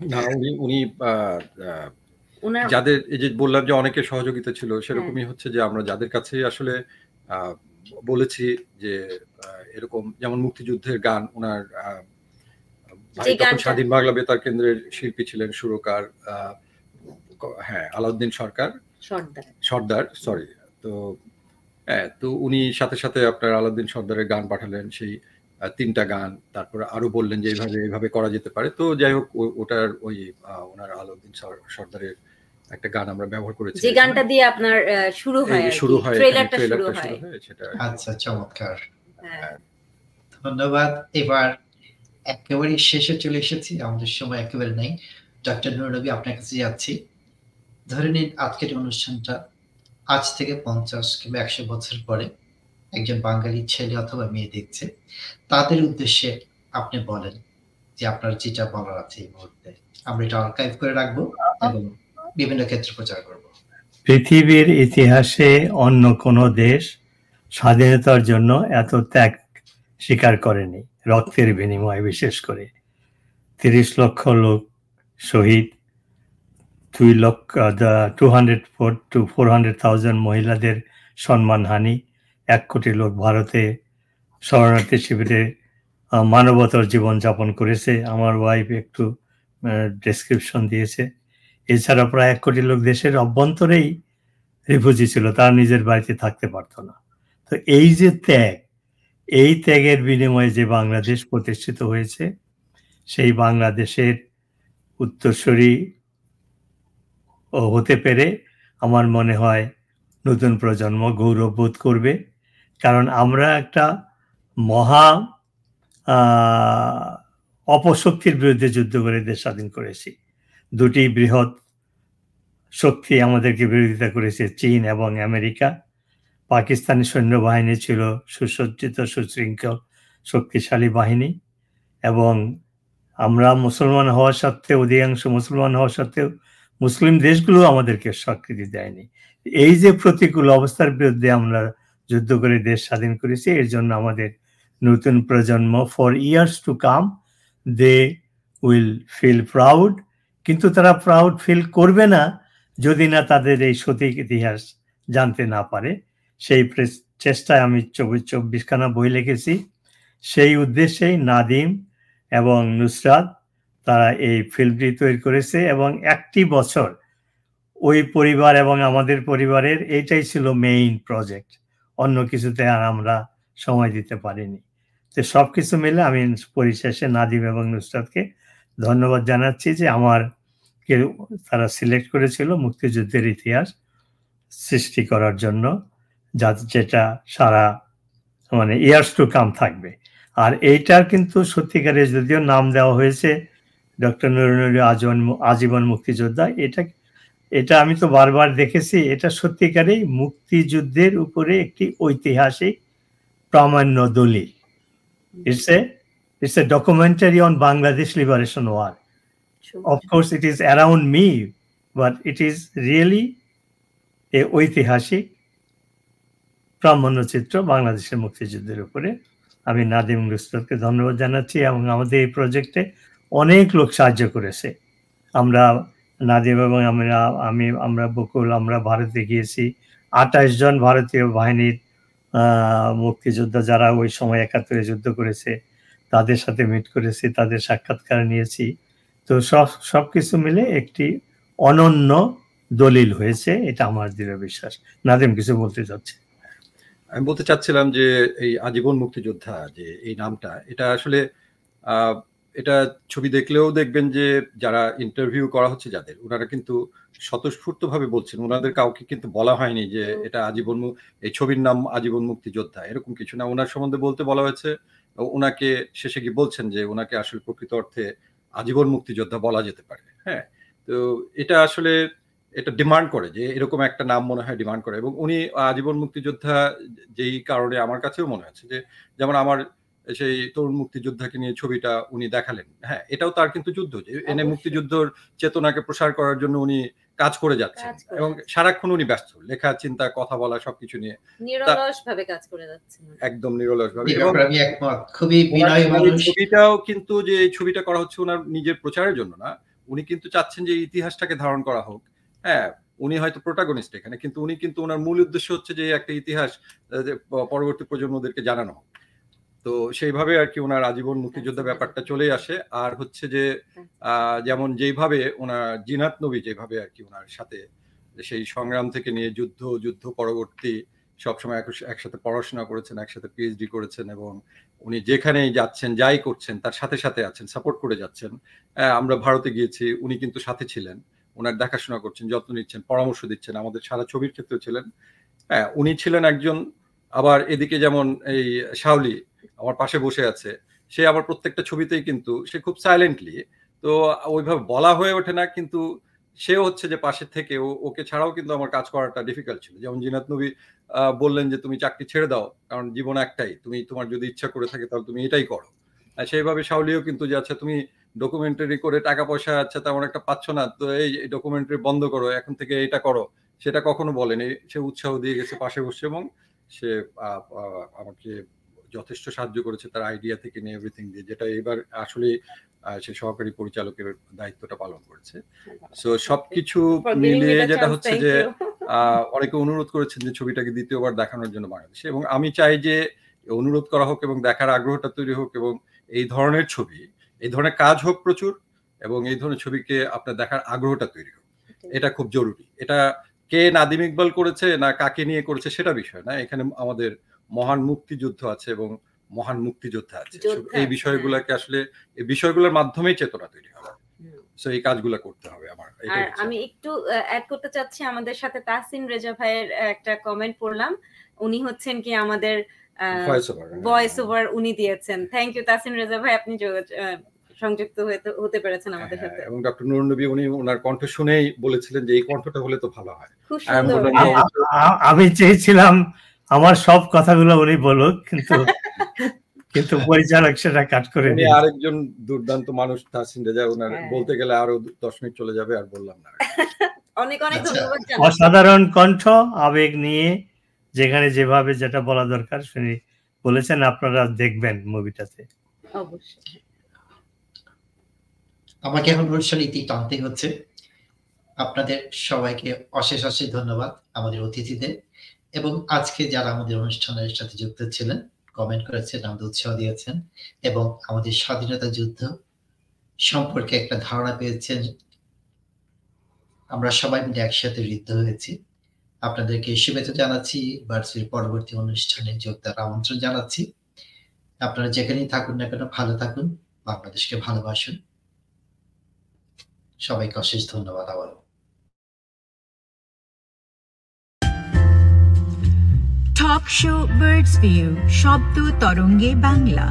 না উনি উনি যাদের এই যে বললাম যে অনেকের সহযোগিতা ছিল সেরকমই হচ্ছে যে আমরা যাদের কাছে আসলে আহ, বলেছি যে এরকম যেমন মুক্তিযুদ্ধের গান ওনার স্বাধীন বাংলা বেতার কেন্দ্রের শিল্পী ছিলেন সুরকার হ্যাঁ আলাউদ্দিন সরকার। সর্দার। সরি তো হ্যাঁ তো উনি সাথে সাথে আপনার আলাউদ্দিন সর্দারের গান পাঠালেন সেই তিনটা গান তারপরে আরও বললেন যে এইভাবে এইভাবে করা যেতে পারে। তো যাই হোক ওটার ওই ওনার আলাউদ্দিন সর- সর্দারের একটা গান আমরা ব্যবহার করেছি যে গানটা দিয়ে আপনার শুরু হয় শুরু হয় ট্রেলারটা শুরু হয়। সেটা আচ্ছা চমৎকার। হ্যাঁ। ধন্যবাদ। এবার একেবারে শেষে চলে এসেছি আমাদের সময় একেবারে নেই। ডক্টর আপনার কাছে যাচ্ছি। ধরে নিন আজকের অনুষ্ঠানটা আজ থেকে পঞ্চাশ কিংবা একশো বছর পরে একজন বাঙালি ছেলে অথবা মেয়ে দেখছে। তাদের উদ্দেশ্যে আপনি বলেন যে আপনার যেটা বলার আছে এই মুহূর্তে। আমরা এটা আর্কাইভ করে রাখব এবং বিভিন্ন ক্ষেত্রে প্রচার করব। পৃথিবীর ইতিহাসে অন্য কোনো দেশ স্বাধীনতার জন্য এত ত্যাগ স্বীকার করেনি, রক্তের বিনিময়ে বিশেষ করে। তিরিশ লক্ষ লোক শহীদ, দুই লক্ষ two hundred four two four hundred thousand মহিলাদের সম্মানহানি, এক কোটি লোক ভারতে শরণার্থী শিবিরে মানবতার জীবনযাপন করেছে। আমার ওয়াইফ একটু ডেসক্রিপশন দিয়েছে। এছাড়া প্রায় এক কোটি লোক দেশের অভ্যন্তরেই রিফিউজি ছিল, তারা নিজের বাড়িতে থাকতে পারতো না। তো এই যে ত্যাগ, এই ত্যাগের বিনিময়ে যে বাংলাদেশ প্রতিষ্ঠিত হয়েছে, সেই বাংলাদেশের উত্তরসূরি হতে পেরে আমার মনে হয় নতুন প্রজন্ম গৌরব বোধ করবে। কারণ আমরা একটা মহা অপশক্তির বিরুদ্ধে যুদ্ধ করে দেশ স্বাধীন করেছি। দুটি বৃহৎ শক্তি আমাদেরকে বিরোধিতা করেছে, চীন এবং আমেরিকা। পাকিস্তানি সৈন্যবাহিনী ছিল সুসজ্জিত, সুশৃঙ্খল, শক্তিশালী বাহিনী এবং আমরা মুসলমান হওয়া সত্ত্বেও, অধিকাংশ মুসলমান হওয়া সত্ত্বেও মুসলিম দেশগুলো আমাদেরকে স্বীকৃতি দেয়নি। এই যে প্রতিকূল অবস্থার বিরুদ্ধে আমরা যুদ্ধ করে দেশ স্বাধীন করেছি, এর জন্য আমাদের নতুন প্রজন্ম for years to come they will feel proud কিন্তু তারা প্রাউড ফিল করবে না যদি না তাদের এই সঠিক ইতিহাস জানতে না পারে। সেই চেষ্টায় আমি চব্বিশ, চব্বিশখানা বই লিখেছি। সেই উদ্দেশ্যেই নাদিম এবং নুসরাত তারা এই ফিল্মটি তৈরি করেছে এবং একটি বছর ওই পরিবার এবং আমাদের পরিবারের এইটাই ছিল মেইন প্রজেক্ট অন্য কিছুতে আর আমরা সময় দিতে পারিনি। তো সব কিছু মিলে আমি পরিশেষে নাদিম এবং নুসরাতকে ধন্যবাদ জানাচ্ছি যে আমার কে তারা সিলেক্ট করেছিল মুক্তিযুদ্ধের ইতিহাস সৃষ্টি করার জন্য যা যেটা সারা মানে ইয়ার্স টু কাম থাকবে। আর এইটার কিন্তু সত্যিকারের যদিও নাম দেওয়া হয়েছে ডক্টর নরনুরি আজীবন আজীবন মুক্তিযোদ্ধা এটা এটা আমি তো বারবার দেখেছি এটা সত্যিকারেই মুক্তিযুদ্ধের উপরে একটি ঐতিহাসিক প্রামাণ্য দলিল। It's a it's a documentary on Bangladesh liberation war of course it is around me but it is really a ঐতিহাসিক প্রামাণ্যচিত্র বাংলাদেশের মুক্তিযুদ্ধের উপরে। আমি নাদিম গুস্তকে ধন্যবাদ জানাচ্ছি এবং আমাদের এই প্রজেক্টে অনেক লোক সাহায্য করেছে। আমরা নাদিম এবং আমরা আমি আমরা বকুল আমরা ভারতে গিয়েছি। আঠাশ জন ভারতীয় বাহিনীর মুক্তিযোদ্ধা যারা ওই সময় একাত্তরে যুদ্ধ করেছে। তাদের সাথে মিট করেছি, তাদের সাক্ষাৎকার নিয়েছি। তো সব সব কিছু মিলে একটি অনন্য দলিল হয়েছে, এটা আমার দৃঢ় বিশ্বাস। নাদিম কিছু বলতে চাচ্ছে আমি বলতে চাচ্ছিলাম যে এই আজীবন মুক্তিযোদ্ধা যে এই নামটা, এটা আসলে এটা ছবি দেখলেও দেখবেন যে যারা ইন্টারভিউ করা হচ্ছে যাদের, ওনারা কিন্তু স্বতঃস্ফূর্ত ভাবে বলছেন। ওনাদের কাউকে কিন্তু বলা হয়নি যে এটা আজীবন এই ছবির নাম আজীবন মুক্তিযোদ্ধা এরকম কিছু না। ওনার সম্বন্ধে বলতে বলা হয়েছে ওনাকে শেষে গিয়ে বলছেন যে ওনাকে আসলে প্রকৃত অর্থে আজীবন মুক্তিযোদ্ধা বলা যেতে পারে। হ্যাঁ তো এটা আসলে এটা ডিমান্ড করে যে এরকম একটা নাম মনে হয় ডিমান্ড করে। এবং উনি আজীবন মুক্তিযোদ্ধা যেই কারণে আমার কাছেও মনে হচ্ছে যে যেমন আমার সেই তরুণ মুক্তিযোদ্ধাকে নিয়ে ছবিটা উনি দেখালেন। হ্যাঁ এটাও তার কিন্তু যুদ্ধ যে এনে মুক্তিযুদ্ধর চেতনাকে প্রসার করার জন্য উনি কাজ করে যাচ্ছেন এবং সারাক্ষণ উনি ব্যস্ত। লেখা চিন্তা কথা বলা সবকিছু নিয়ে। নিরলস ভাবে কাজ করে যাচ্ছেন একদম নিরলস ভাবে আমি একমত খুবই বিনয়ী মানুষ। ছবিটাও কিন্তু যে ছবিটা করা হচ্ছে ওনার নিজের প্রচারের জন্য না উনি কিন্তু চাচ্ছেন যে ইতিহাসটাকে ধারণ করা হোক। হ্যাঁ উনি হয়তো প্রোটাগনিস্ট এখানে কিন্তু উনি কিন্তু ওনার মূল উদ্দেশ্য হচ্ছে যে একটা ইতিহাস পরবর্তী প্রজন্মদেরকে জানানো হোক। তো সেইভাবে আর কি ওনার আজীবন মুক্তিযোদ্ধা ব্যাপারটা চলে আসে। আর হচ্ছে যে যেমন যেইভাবে ওনার জিনাত নবী যেভাবে আর কি ওনার সাথে সেই সংগ্রাম থেকে নিয়ে যুদ্ধ যুদ্ধ পরবর্তী সবসময় একসাথে পড়াশোনা করেছেন একসাথে পিএইচডি করেছেন এবং উনি যেখানেই যাচ্ছেন যাই করছেন তার সাথে সাথে আছেন সাপোর্ট করে যাচ্ছেন। আমরা ভারতে গিয়েছি উনি কিন্তু সাথে ছিলেন। ওনার দেখাশোনা করছেন যত্ন নিচ্ছেন পরামর্শ দিচ্ছেন আমাদের সারা ছবির ক্ষেত্রে ছিলেন। হ্যাঁ উনি ছিলেন একজন আবার এদিকে যেমন এই শাওলি আমার পাশে বসে আছে, সে আমার প্রত্যেকটা ছবিতেই কিন্তু, সে খুব সাইলেন্টলি তো ওইভাবে বলা হয়ে ওঠে না, কিন্তু সে হচ্ছে যে পাশে থেকে ওকে ছাড়াও কিন্তু আমার কাজ করাটা ডিফিকাল্ট ছিল। যেমন জিনাত নবী বললেন যে তুমি চাকরি ছেড়ে দাও, কারণ জীবন একটাই, তুমি তোমার যদি ইচ্ছা করে থাকে তাহলে তুমি এটাই করো। সেইভাবে শাওলিও কিন্তু যে আচ্ছা তুমি ডকুমেন্টারি করে টাকা পয়সা আচ্ছা তেমন একটা পাচ্ছ না, তো এই ডকুমেন্টারি বন্ধ করো, এখন থেকে এটা করো। সেটা কখনো বলেনি, সে উৎসাহ দিয়ে গেছে পাশে বসে এবং সে আমাকে যথেষ্ট সাহায্য করেছে তার আইডিয়া থেকে নিয়ে এভরিথিং দিয়ে যেটা এবার আসলে সে সহকারী পরিচালকের দায়িত্বটা পালন করেছে। সো সবকিছু মিলিয়ে যেটা হচ্ছে যে অনেকে অনুরোধ করেছেন যে ছবিটাকে দ্বিতীয়বার দেখানোর জন্য বাংলাদেশে। এবং আমি চাই যে অনুরোধ করা হোক এবং দেখার আগ্রহটা তৈরি হোক এবং এই ধরনের ছবি এই ধরনের কাজ হোক প্রচুর এবং এই ধরনের ছবিকে আপনার দেখার আগ্রহটা তৈরি হোক। এটা খুব জরুরি। এটা কে নাদিম ইকবাল করেছে না কাকে নিয়ে করেছে সেটা বিষয় না। এখানে আমাদের মহান মুক্তিযুদ্ধ আছে এবং মহান মুক্তিযোদ্ধা আছে। এই বিষয়গুলোকে আসলে এই বিষয়গুলোর মাধ্যমেই চেতনা তৈরি হবে। সো এই কাজগুলো করতে হবে আমার আর আমি একটু অ্যাড করতে চাচ্ছি আমাদের সাথে তাহসিন রেজা ভাইয়ের একটা কমেন্ট পড়লাম। উনি হচ্ছেন কি আমাদের ভয়েস ওভার উনি দিয়েছেন। থ্যাংক ইউ তাহসিন রেজা ভাই আপনি সংযুক্ত হতে পেরেছেন আমাদের সাথে। এবং ডক্টর নুরুন নবী উনি ওনার কণ্ঠ শুনেই বলেছিলেন যে এই কণ্ঠটা হলে তো ভালো হয়। আমি চেয়েছিলাম আমার সব কথাগুলো উনি বলুক কিন্তু [laughs] কিন্তু পরিচালক সেটা কাট করে উনি আরেকজন দুর্দান্ত মানুষ তাহসিন রেজা ওনার বলতে গেলে আরও দশ মিনিট চলে যাবে আর বললাম না। [laughs] অনেক অনেক ধন্যবাদ অসাধারণ কণ্ঠ আবেগ নিয়ে যেখানে যেভাবে যেটা বলা দরকার শুনি বলেছেন আপনারা দেখবেন মুভিটাতে। অবশ্যই। আমাকে এখন অনুষ্ঠান ইতি টানতে হচ্ছে। আপনাদের সবাইকে অশেষ অশেষ ধন্যবাদ আমাদের অতিথিদের। এবং আজকে যারা আমাদের অনুষ্ঠানের সাথে যুক্ত ছিলেন কমেন্ট করেছেন, আমাদের উৎসাহ দিয়েছেন এবং আমাদের স্বাধীনতা যুদ্ধ সম্পর্কে একটা ধারণা পেয়েছেন, আমরা সবাই মিলে একসাথে ঋদ্ধ হয়েছি। আপনাদেরকে শুভেচ্ছা জানাচ্ছি, বার্ষিক পরবর্তী অনুষ্ঠানে যোগদান আমন্ত্রণ জানাচ্ছি। আপনারা যেখানেই থাকুন না কেন, ভালো থাকুন, বাংলাদেশকে ভালোবাসুন। সবাইকে অশেষ ধন্যবাদ আবারও। টক শো বার্ডস ভিউ শব্দ তরঙ্গে বাংলা।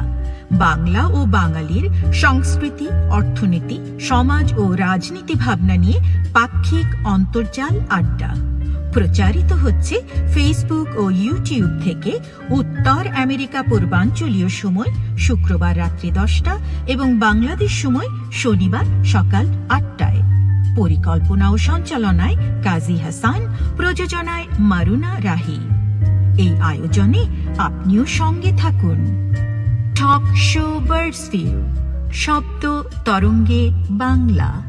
বাংলা ও বাঙালির সংস্কৃতি, অর্থনীতি, সমাজ ও রাজনীতি ভাবনা নিয়ে পাক্ষিক অন্তর্জাল আড্ডা। প্রচারিত হচ্ছে ফেসবুক ও ইউটিউব থেকে উত্তর আমেরিকা পূর্বাঞ্চলীয় সময় শুক্রবার রাত্রি দশটা এবং বাংলাদেশ সময় শনিবার সকাল আটটায়। পরিকল্পনা ও সঞ্চালনায় কাজী হাসান, প্রযোজনায় মারুনা রাহি। এই আয়োজনে আপনিও সঙ্গে থাকুন। টক শো বার্ডস ভিউ শব্দ তরঙ্গে বাংলা।